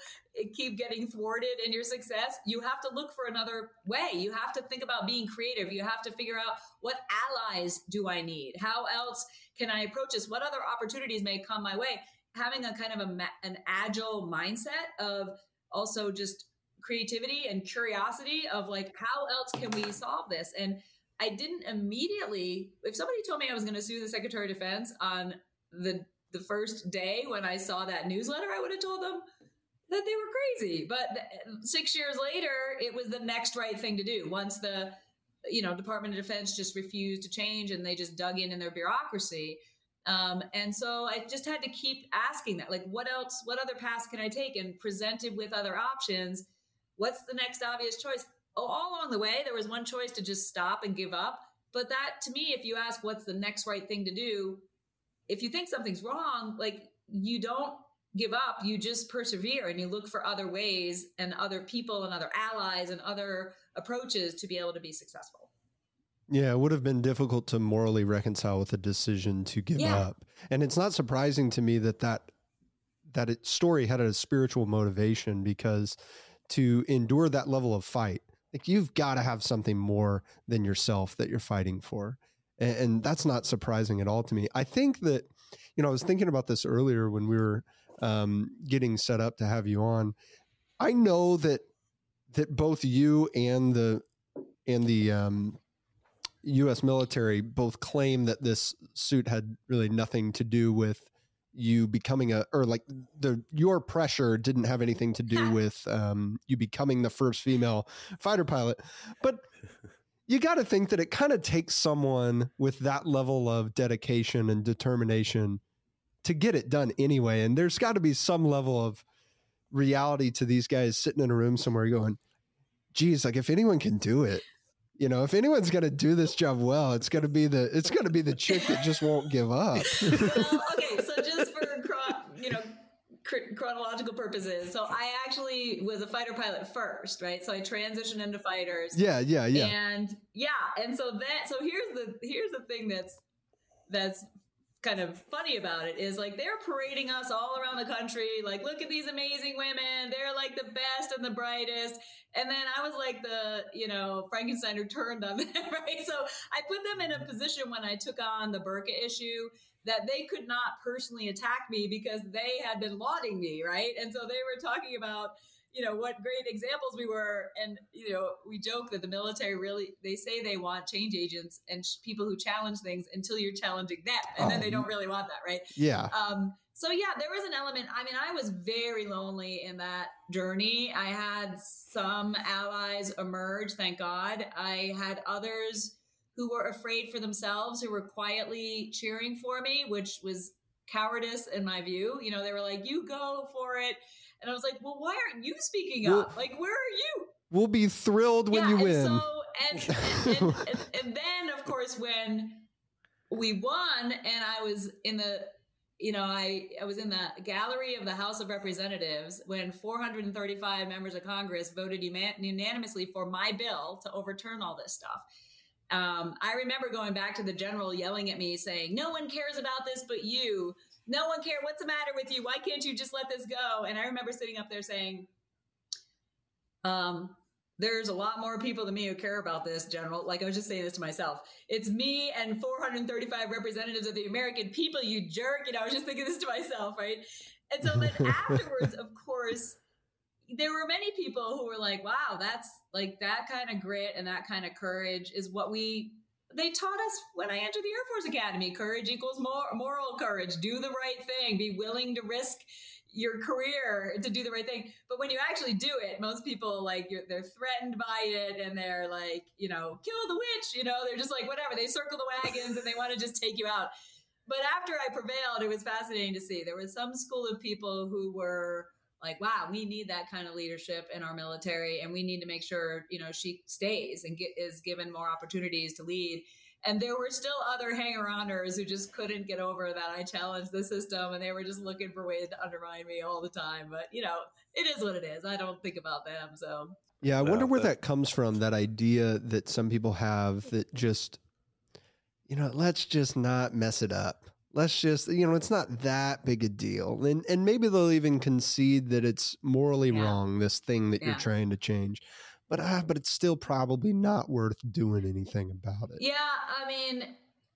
keep getting thwarted in your success, you have to look for another way. You have to think about being creative. You have to figure out what allies do I need? How else can I approach this? What other opportunities may come my way? Having a kind of a, an agile mindset of also just creativity and curiosity of like, how else can we solve this? And I didn't immediately, if somebody told me I was going to sue the Secretary of Defense on the the first day when I saw that newsletter, I would have told them that they were crazy. But six years later, it was the next right thing to do. Once the you know Department of Defense just refused to change and they just dug in in their bureaucracy. Um, and so I just had to keep asking that, like, what else, what other paths can I take? And presented with other options, what's the next obvious choice? Oh, all along the way, there was one choice to just stop and give up. But that, to me, if you ask what's the next right thing to do, if you think something's wrong, like you don't give up, you just persevere and you look for other ways and other people and other allies and other approaches to be able to be successful. Yeah, it would have been difficult to morally reconcile with a decision to give yeah. up. And it's not surprising to me that that that it, story had a spiritual motivation because to endure that level of fight, like you've got to have something more than yourself that you're fighting for and, and, that's not surprising at all to me. I think that you know I was thinking about this earlier when we were um, getting set up to have you on. I know that that both you and the and the um, U.S. military both claim that this suit had really nothing to do with you becoming a or like the your pressure didn't have anything to do with um, you becoming the first female fighter pilot, but you got to think that it kind of takes someone with that level of dedication and determination to get it done anyway. And there's got to be some level of reality to these guys sitting in a room somewhere going, geez, like if anyone can do it, you know, if anyone's going to do this job well, it's going to be the, it's going to be the chick that just won't give up. well, okay. So just for, crop you know, chronological purposes. So I actually was a fighter pilot first, right? So I transitioned into fighters. Yeah, yeah, yeah. And yeah, and so that so here's the here's the thing that's that's kind of funny about it is like they're parading us all around the country like look at these amazing women they're like the best and the brightest and then i was like the you know frankenstein who turned on them right so i put them in a position when i took on the burqa issue that they could not personally attack me because they had been lauding me, right? And so they were talking about, you know, what great examples we were. And, you know, we joke that the military really, they say they want change agents and sh- people who challenge things until you're challenging them. And then they oh. don't really want that, right? Yeah. Um, so yeah, there was an element. I mean, I was very lonely in that journey. I had some allies emerge, thank God. I had others who were afraid for themselves, who were quietly cheering for me, which was cowardice in my view. You know, they were like, "You go for it," and I was like, "Well, why aren't you speaking up? like, where are you?" We'll be thrilled when yeah, you win. So, and, and, and, and then, of course, when we won, and I was in the you know, I, I was in the gallery of the House of Representatives when 435 members of Congress voted unanimously for my bill to overturn all this stuff. Um, I remember going back to the general yelling at me saying, no one cares about this but you. No one cares. What's the matter with you? Why can't you just let this go? And I remember sitting up there saying, um, there's a lot more people than me who care about this, General. Like I was just saying this to myself. It's me and 435 representatives of the American people, you jerk. You know, I was just thinking this to myself, right? And so then afterwards, of course, there were many people who were like, wow, that's like that kind of grit and that kind of courage is what we they taught us when I entered the Air Force Academy. Courage equals more, moral courage. Do the right thing. Be willing to risk your career to do the right thing. But when you actually do it, most people like they're threatened by it and they're like, you know, kill the witch. You know, they're just like whatever. They circle the wagons and they want to just take you out. But after I prevailed, it was fascinating to see. There was some school of people who were like, wow, we need that kind of leadership in our military, and we need to make sure you know she stays and get, is given more opportunities to lead. And there were still other hanger-oners who just couldn't get over that I challenged the system, and they were just looking for ways to undermine me all the time. But you know, it is what it is. I don't think about them. So yeah, I wonder where that comes from. That idea that some people have that just, you know, let's just not mess it up let's just you know it's not that big a deal and and maybe they'll even concede that it's morally Yeah. wrong this thing that Yeah. you're trying to change but ah but it's still probably not worth doing anything about it Yeah, I mean,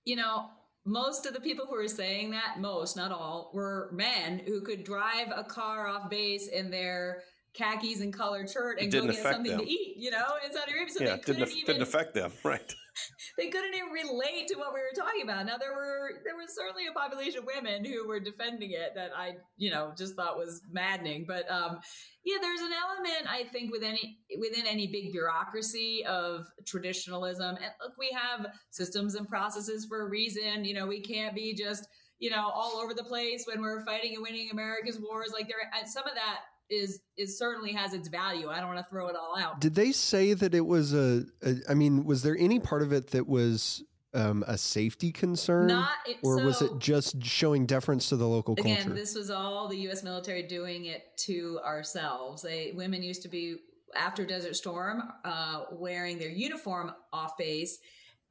you know, most of the people who were saying that, most, not all, were men who could drive a car off base in their khakis and colored shirt and go didn't get something them. to eat, you know, in Saudi Arabia. So yeah, they didn't couldn't aff- even didn't affect them, right? they couldn't even relate to what we were talking about. Now there were there was certainly a population of women who were defending it that I you know just thought was maddening. But um, yeah, there's an element I think with any within any big bureaucracy of traditionalism. And look, we have systems and processes for a reason. You know, we can't be just you know all over the place when we're fighting and winning America's wars. Like there, some of that is is certainly has its value. I don't want to throw it all out. did they say that it was a, a i mean was there any part of it that was um, a safety concern Not or was it just showing deference to the local Again, culture this was all the U.S. military doing it to ourselves. They women used to be after Desert Storm uh, wearing their uniform off base,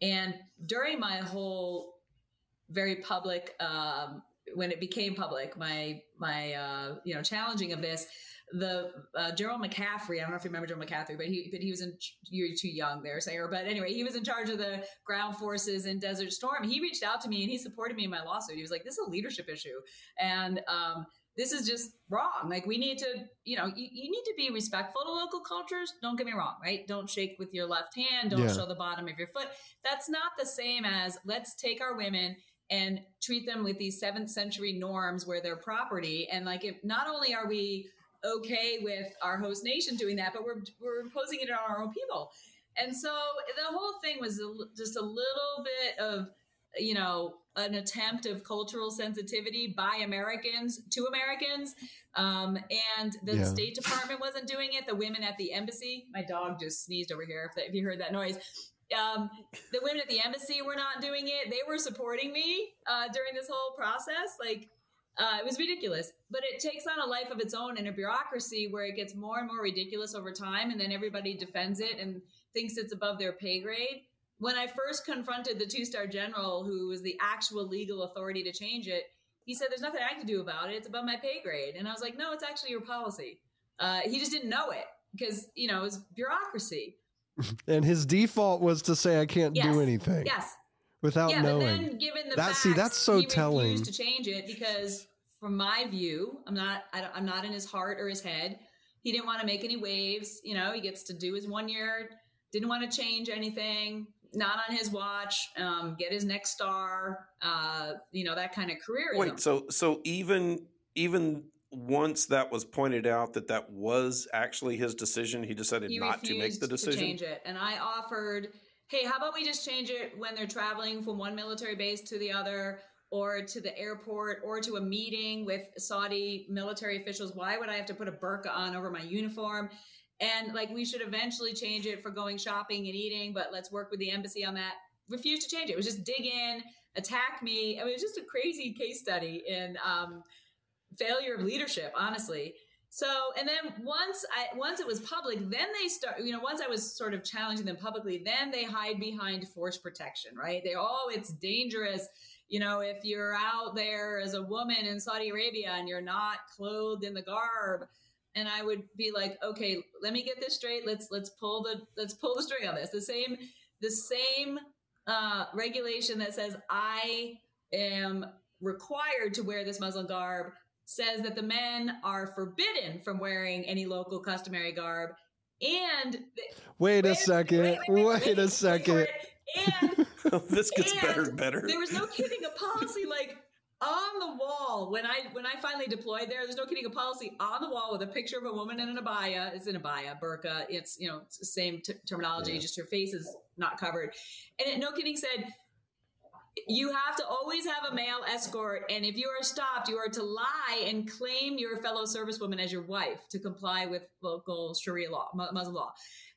and during my whole very public um, when it became public, my my uh, you know challenging of this. The uh, General McCaffrey, I don't know if you remember General McCaffrey, but he but he was in you're too young there, Sarah. But anyway, he was in charge of the ground forces in Desert Storm. He reached out to me and he supported me in my lawsuit. He was like, "This is a leadership issue," and um, this is just wrong. Like we need to, you know, you, you need to be respectful to local cultures. Don't get me wrong, right? Don't shake with your left hand. Don't Yeah. show the bottom of your foot. That's not the same as let's take our women and treat them with these seventh century norms where they're property. And like, if not only are we okay with our host nation doing that, but we're we're imposing it on our own people. And so the whole thing was just a little bit of, you know, an attempt of cultural sensitivity by Americans to Americans. Um, and the Yeah. State Department wasn't doing it. The women at the embassy, my dog just sneezed over here. If, that, if you heard that noise, um, the women at the embassy were not doing it. They were supporting me uh, during this whole process. Like, uh, it was ridiculous. But it takes on a life of its own in a bureaucracy where it gets more and more ridiculous over time, and then everybody defends it and thinks it's above their pay grade. When I first confronted the two star general, who was the actual legal authority to change it, he said, There's nothing I can do about it. It's above my pay grade. And I was like, No, it's actually your policy. Uh, he just didn't know it because, you know, it was bureaucracy. and his default was to say i can't Yes. do anything Yes. without yeah, knowing but then given the That- facts, see, that's so he telling. refused to change it because, from my view, I'm not. I don't, I'm not in his heart or his head. He didn't want to make any waves. You know, he gets to do his one year. Didn't want to change anything. Not on his watch. Um, get his next star. Uh, you know that kind of career. Wait, so so even even once that was pointed out that that was actually his decision, he decided he not to make the decision. change it. And I offered, hey, how about we just change it when they're traveling from one military base to the other, or to the airport, or to a meeting with Saudi military officials? Why would I have to put a burqa on over my uniform? And like, we should eventually change it for going shopping and eating, but let's work with the embassy on that. Refused to change it. It was just dig in, attack me. I mean, it was just a crazy case study in um, failure of leadership, honestly. So, and then once I once it was public, then they start. You know, once I was sort of challenging them publicly, then they hide behind force protection, right? They oh, it's dangerous. You know, if you're out there as a woman in Saudi Arabia and you're not clothed in the garb, and I would be like, okay, let me get this straight. Let's let's pull the let's pull the string on this. The same the same uh, regulation that says I am required to wear this Muslim garb says that the men are forbidden from wearing any local customary garb. And wait a second wait, a second. And this gets And better and better. there was no kidding a policy like on the wall when I when I finally deployed there. There's no kidding a policy on the wall with a picture of a woman in an abaya. It's an abaya, burqa. It's you know it's the same t- terminology, Yeah. just her face is not covered. And it, no kidding said. You have to always have a male escort, and if you are stopped, you are to lie and claim your fellow servicewoman as your wife to comply with local Sharia law, Muslim law.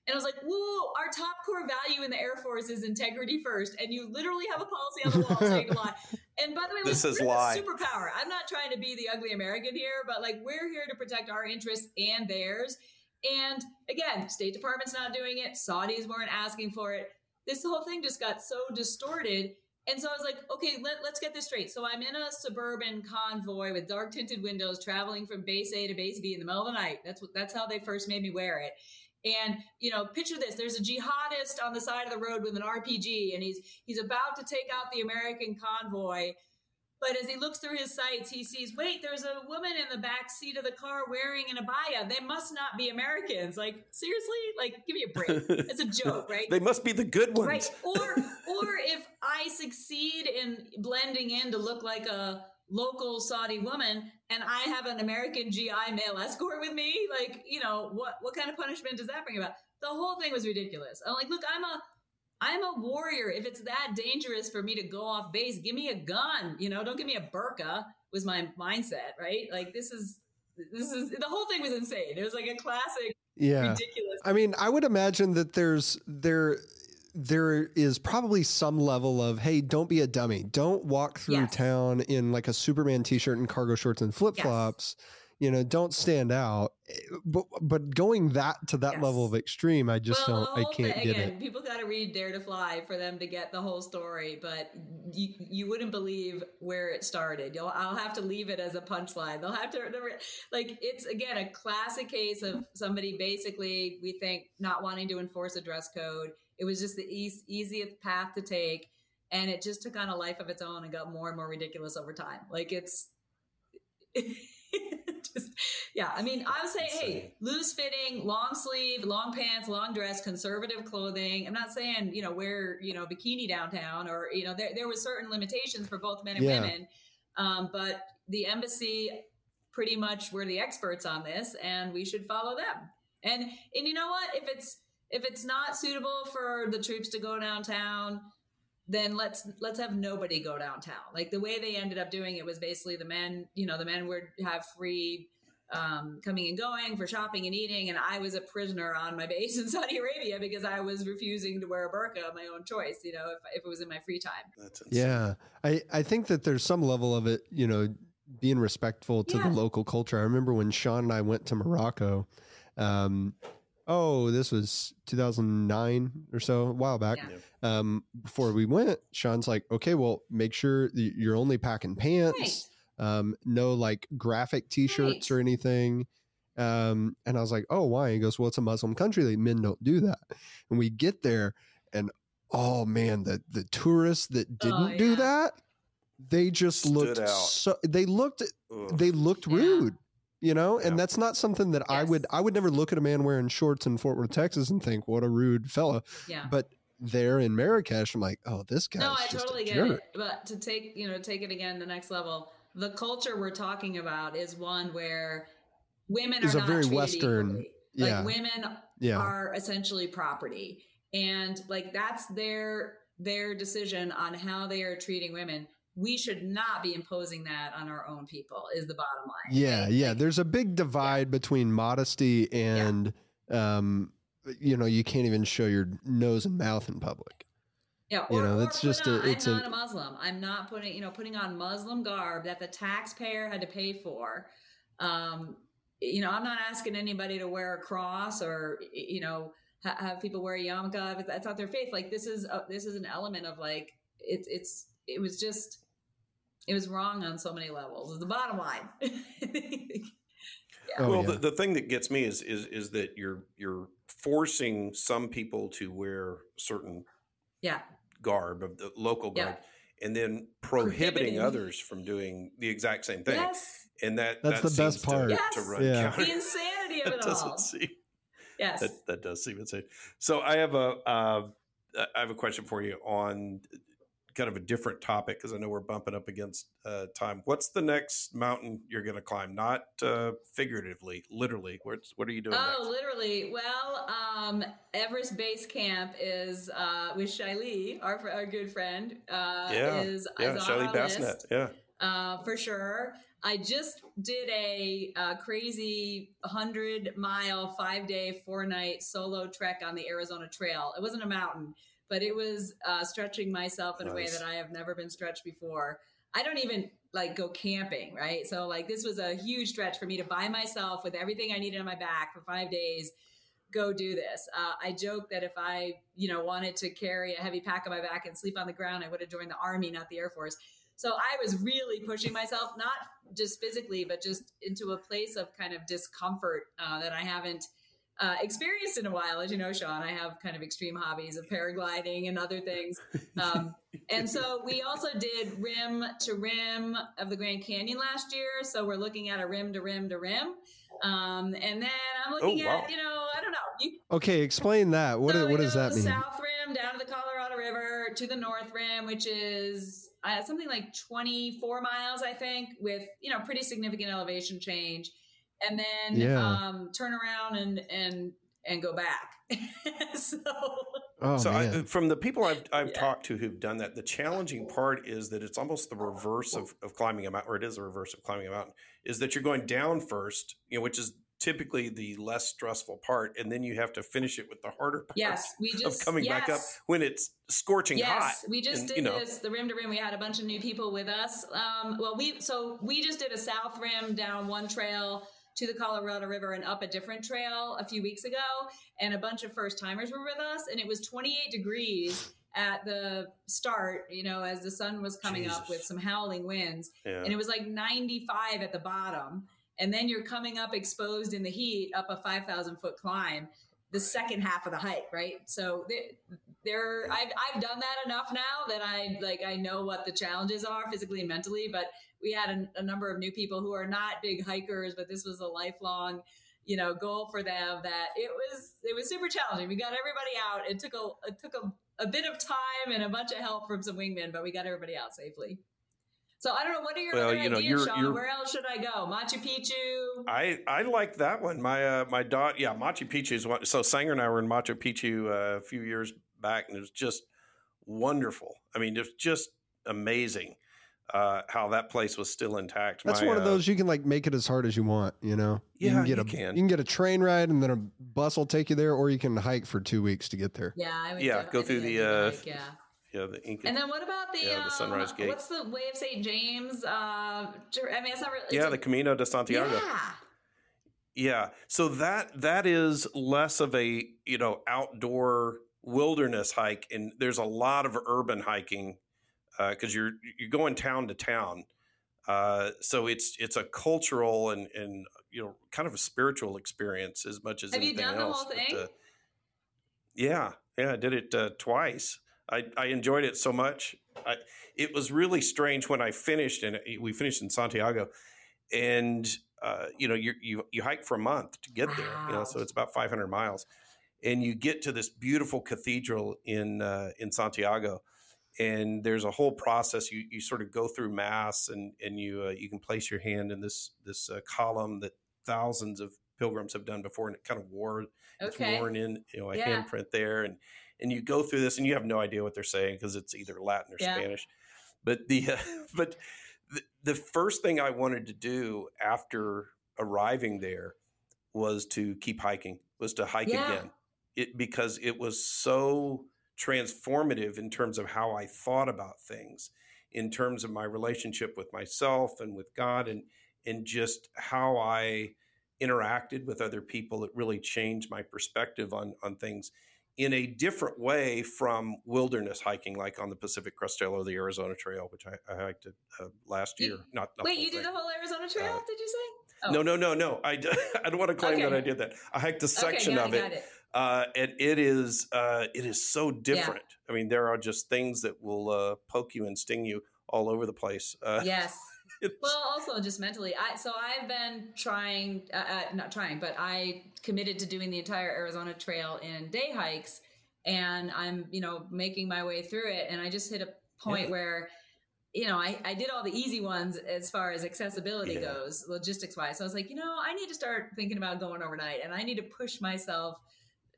And I was like, whoa, our top core value in the Air Force is integrity first. And you literally have a policy on the wall saying to lie. And by the way, This is we're lie. superpower. I'm not trying to be the ugly American here, but like we're here to protect our interests and theirs. And again, State Department's not doing it. Saudis weren't asking for it. This whole thing just got so distorted. And so I was like, okay, let, us get this straight. So I'm in a suburban convoy with dark tinted windows traveling from base A to base B in the middle of the night. That's what, that's how they first made me wear it. And you know, picture this: there's a jihadist on the side of the road with an RPG, and he's he's about to take out the American convoy. But as he looks through his sights, he sees, wait, there's a woman in the back seat of the car wearing an abaya. They must not be Americans. Like, seriously? Like, give me a break. It's a joke, right? they must be the good ones. Right. Or or if I succeed in blending in to look like a local Saudi woman and I have an American GI male escort with me, like, you know, what what kind of punishment does that bring about? The whole thing was ridiculous. I'm like, look, I'm a I'm a warrior. If it's that dangerous for me to go off base, give me a gun. You know, don't give me a burqa. Was my mindset right? Like this is this is the whole thing was insane. It was like a classic. Yeah, ridiculous. I mean, I would imagine that there's there there is probably some level of hey don't be a dummy don't walk through yes. town in like a superman t-shirt and cargo shorts and flip-flops yes. You know don't stand out eh, but but going that to that yes. level of extreme i just well, don't i can't thing, get again, it people got to read dare to fly for them to get the whole story but you, you wouldn't believe where it started You'll, i'll have to leave it as a punchline they'll have to like it's again a classic case of somebody basically we think not wanting to enforce a dress code it was just the easy, easiest path to take. And it just took on a life of its own and got more and more ridiculous over time. Like it's just, yeah. I mean, I would say, hey, loose fitting, long sleeve, long pants, long dress, conservative clothing. I'm not saying, you know, wear, you know, bikini downtown or, you know, there, there was certain limitations for both men and yeah. women. Um, but the embassy pretty much were the experts on this and we should follow them. And, and you know what? If it's, if it's not suitable for the troops to go downtown, then let's let's have nobody go downtown. Like the way they ended up doing it was basically the men, you know, the men would have free um, coming and going for shopping and eating, and I was a prisoner on my base in Saudi Arabia because I was refusing to wear a burqa of my own choice. You know, if if it was in my free time. That's yeah. I I think that there's some level of it. You know, being respectful to yeah. the local culture. I remember when Sean and I went to Morocco. Um, oh, this was 2009 or so, a while back. Yeah. Um, before we went, Sean's like, okay, well, make sure you're only packing pants, right. um, no like graphic T-shirts right. or anything. Um, and I was like, oh, why? He goes, well, it's a Muslim country. Like men don't do that. And we get there, and oh man, the the tourists that oh, didn't oh, yeah. do that, they just Stood looked out. so. They looked. Ugh. They looked rude you know and that's not something that yes. i would i would never look at a man wearing shorts in fort worth texas and think what a rude fella yeah but there in marrakesh i'm like oh this guy no i totally get jerk. it but to take you know take it again the next level the culture we're talking about is one where women is are a very western equally. yeah like women yeah. are essentially property and like that's their their decision on how they are treating women we should not be imposing that on our own people is the bottom line yeah right? yeah like, there's a big divide yeah. between modesty and yeah. um you know you can't even show your nose and mouth in public yeah, or, you know, it's just a, it's I'm not a, a Muslim. I'm not putting, you know, putting on Muslim garb that the taxpayer had to pay for. Um, you know, I'm not asking anybody to wear a cross or, you know, ha- have people wear a yarmulke if that's not their faith. Like this is a, this is an element of like it's it's it was just it was wrong on so many levels. Is the bottom line. yeah. oh, well, yeah. the, the thing that gets me is is is that you're you're forcing some people to wear certain yeah garb of the local garb, yeah. and then prohibiting, others from doing the exact same thing. Yes. And that that's that the best part. To, yes. to run yeah. The insanity of it all. Seem, yes. That, that does seem insane. So I have a uh, I have a question for you on kind of a different topic because I know we're bumping up against uh, time. What's the next mountain you're going to climb? Not uh, figuratively, literally. What's, what are you doing? Oh, next? literally. Well, um, Everest Base Camp is uh, with Shailee, our, our good friend. Uh, yeah, is, yeah, is Shailee Basnet. Yeah, uh, for sure. I just did a, a crazy 100 mile, five day, four night solo trek on the Arizona Trail. It wasn't a mountain but it was uh, stretching myself in nice. a way that I have never been stretched before. I don't even like go camping, right? So like this was a huge stretch for me to buy myself with everything I needed on my back for five days. go do this. Uh, I joke that if I, you know, wanted to carry a heavy pack on my back and sleep on the ground, I would have joined the army, not the Air Force. So I was really pushing myself, not just physically, but just into a place of kind of discomfort uh, that I haven't uh, experienced in a while. As you know, Sean, I have kind of extreme hobbies of paragliding and other things. Um, and so we also did rim to rim of the Grand Canyon last year. So we're looking at a rim to rim to rim. Um, and then I'm looking oh, wow. at, you know, I don't know. You, okay, explain that. What, so what does that mean? South rim down to the Colorado River to the North rim, which is uh, something like 24 miles, I think, with, you know, pretty significant elevation change and then yeah. um, turn around and and and go back. so, oh, so I, from the people I've I've yeah. talked to who've done that, the challenging part is that it's almost the reverse of, of climbing a mountain, or it is the reverse of climbing a mountain, is that you're going down first, you know, which is typically the less stressful part, and then you have to finish it with the harder part. Yes, we just of coming yes. back up when it's scorching yes, hot. Yes, we just and, did you know. this the rim to rim. We had a bunch of new people with us. Um, well, we so we just did a south rim down one trail to the Colorado River and up a different trail a few weeks ago, and a bunch of first timers were with us, and it was 28 degrees at the start, you know, as the sun was coming Jesus. up with some howling winds, yeah. and it was like 95 at the bottom. And then you're coming up exposed in the heat up a 5,000 foot climb, the second half of the hike, right? So there, I've, I've done that enough now that I like, I know what the challenges are physically and mentally, but we had a, a number of new people who are not big hikers, but this was a lifelong you know goal for them that it was it was super challenging we got everybody out it took a it took a, a bit of time and a bunch of help from some wingmen but we got everybody out safely so I don't know. What are your well, other you know, ideas, you're, Sean? You're, Where else should I go? Machu Picchu. I I like that one. My uh, my daughter, yeah, Machu Picchu is one. So Sanger and I were in Machu Picchu uh, a few years back, and it was just wonderful. I mean, it's just amazing uh, how that place was still intact. That's My, one of uh, those you can like make it as hard as you want. You know, yeah, you can get you a can. you can get a train ride and then a bus will take you there, or you can hike for two weeks to get there. Yeah, I would yeah, go through the uh, hike, yeah. Yeah, the Inca. And then what about the, yeah, the Sunrise um, Gate? What's the Way of St. James? Uh, I mean, it's not really. It's yeah, the Camino de Santiago. Yeah. Yeah. So that that is less of a you know outdoor wilderness hike, and there's a lot of urban hiking because uh, you're you're going town to town. Uh, so it's it's a cultural and and you know kind of a spiritual experience as much as Have anything you done else. The whole thing? But, uh, yeah, yeah, I did it uh, twice. I, I enjoyed it so much. I, it was really strange when I finished, and we finished in Santiago, and uh, you know you you you hike for a month to get wow. there. You know, so it's about 500 miles, and you get to this beautiful cathedral in uh, in Santiago and there's a whole process. You you sort of go through mass, and and you uh, you can place your hand in this this uh, column that thousands of pilgrims have done before, and it kind of wore okay. it's worn in you know a yeah. handprint there, and and you go through this, and you have no idea what they're saying because it's either Latin or yeah. Spanish. But the uh, but the, the first thing I wanted to do after arriving there was to keep hiking, was to hike yeah. again, it because it was so transformative in terms of how I thought about things, in terms of my relationship with myself and with God, and and just how I interacted with other people. It really changed my perspective on on things in a different way from wilderness hiking, like on the Pacific Crest Trail or the Arizona Trail, which I, I hiked uh, last year. not, not wait, you did the whole Arizona Trail? Uh, did you say? Oh. No, no, no, no. I, I don't want to claim okay. that I did that. I hiked a section okay, of it, it. Uh, and it is uh, it is so different. Yeah. I mean, there are just things that will uh, poke you and sting you all over the place. Uh, yes. well, also just mentally. I so I've been trying, uh, uh, not trying, but I committed to doing the entire Arizona Trail in day hikes, and I'm you know making my way through it, and I just hit a point yeah. where you know, I, I did all the easy ones as far as accessibility yeah. goes, logistics wise. So I was like, you know, I need to start thinking about going overnight and I need to push myself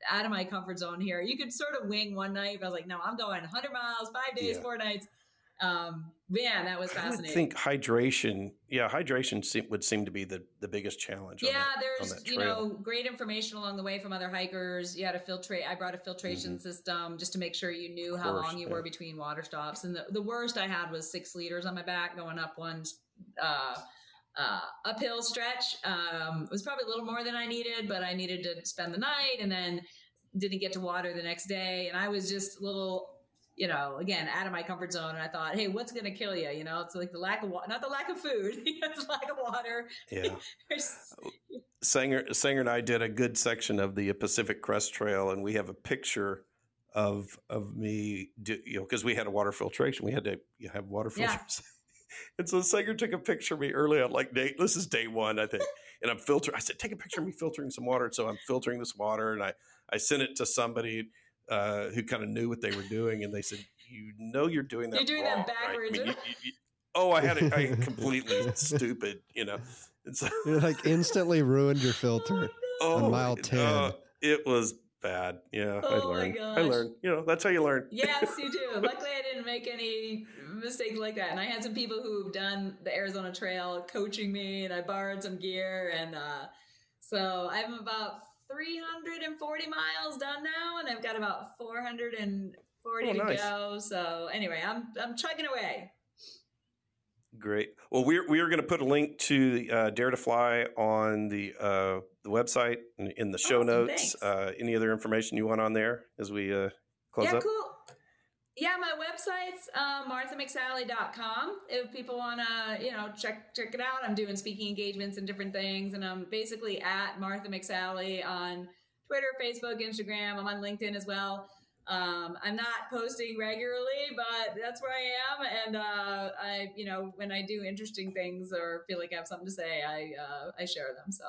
out of my comfort zone here. You could sort of wing one night. But I was like, no, I'm going 100 miles, five days, yeah. four nights. Um, man, that was fascinating. I think hydration, yeah, hydration seem, would seem to be the, the biggest challenge. Yeah, that, there's you know great information along the way from other hikers. You had a filtrate. I brought a filtration mm-hmm. system just to make sure you knew of how long you yeah. were between water stops. And the, the worst I had was six liters on my back going up one uh, uh, uphill stretch. Um, it was probably a little more than I needed, but I needed to spend the night and then didn't get to water the next day. And I was just a little, you know, again, out of my comfort zone. And I thought, hey, what's going to kill you? You know, it's like the lack of water, not the lack of food, it's lack of water. Yeah. Sanger, Sanger and I did a good section of the Pacific Crest Trail, and we have a picture of of me, do, you know, because we had a water filtration. We had to have water filters. Yeah. And so Sanger took a picture of me early on, like day, this is day one, I think. And I'm filtering. I said, take a picture of me filtering some water. And So I'm filtering this water, and I I sent it to somebody uh, who kind of knew what they were doing, and they said, "You know, you're doing that. You're doing wrong, that backwards." Right? I mean, you, you, oh, I had it I completely stupid, you know. And so, You're like instantly ruined your filter oh, on mile ten. Uh, it was bad. Yeah, oh I learned. I learned. You know, that's how you learn. Yes, you do. Luckily, I didn't make any mistakes like that. And I had some people who've done the Arizona Trail coaching me, and I borrowed some gear. And uh, so I'm about 340 miles done now, and I've got about 440 oh, to go. So anyway, I'm I'm chugging away. Great. Well, we're we are going to put a link to uh, Dare to Fly on the uh, the website in, in the show awesome, notes. Uh, any other information you want on there as we uh, close yeah, up? cool. Yeah, my website's uh, marthamcsally.com. If people want to, you know, check check it out, I'm doing speaking engagements and different things, and I'm basically at Martha McSally on Twitter, Facebook, Instagram. I'm on LinkedIn as well. Um, I'm not posting regularly, but that's where I am. And uh, I, you know, when I do interesting things or feel like I have something to say, I uh, I share them. So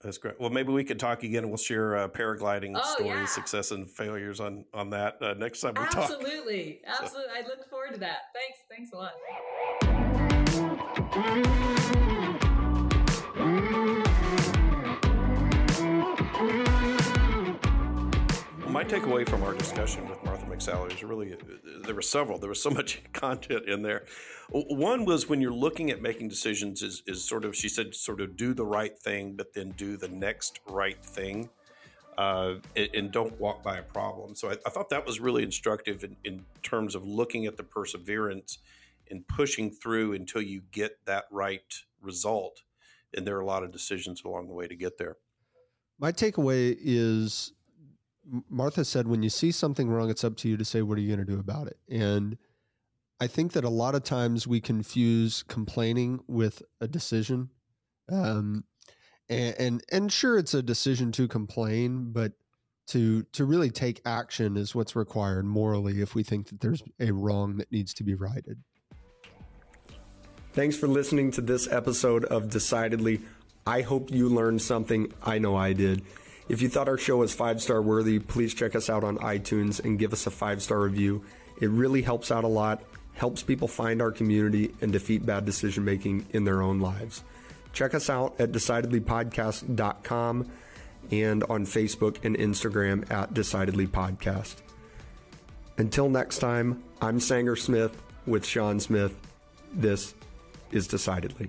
that's great. Well, maybe we could talk again. And we'll share uh, paragliding oh, stories, yeah. success and failures on on that uh, next time we Absolutely. talk. Absolutely, absolutely. I look forward to that. Thanks, thanks a lot. My takeaway from our discussion with Martha McSally is really there were several. There was so much content in there. One was when you're looking at making decisions, is, is sort of she said sort of do the right thing, but then do the next right thing, uh, and, and, don't walk by a problem. So I, I thought that was really instructive in, in terms of looking at the perseverance and pushing through until you get that right result. And there are a lot of decisions along the way to get there. My takeaway is Martha said, when you see something wrong, it's up to you to say, what are you going to do about it? And I think that a lot of times we confuse complaining with a decision. Um, and, and, and sure, it's a decision to complain, but to to really take action is what's required morally if we think that there's a wrong that needs to be righted. Thanks for listening to this episode of Decidedly. I hope you learned something. I know I did. If you thought our show was five star worthy, please check us out on iTunes and give us a five star review. It really helps out a lot, helps people find our community and defeat bad decision making in their own lives. Check us out at decidedlypodcast.com and on Facebook and Instagram at Decidedly Podcast. Until next time, I'm Sanger Smith with Sean Smith. This is Decidedly.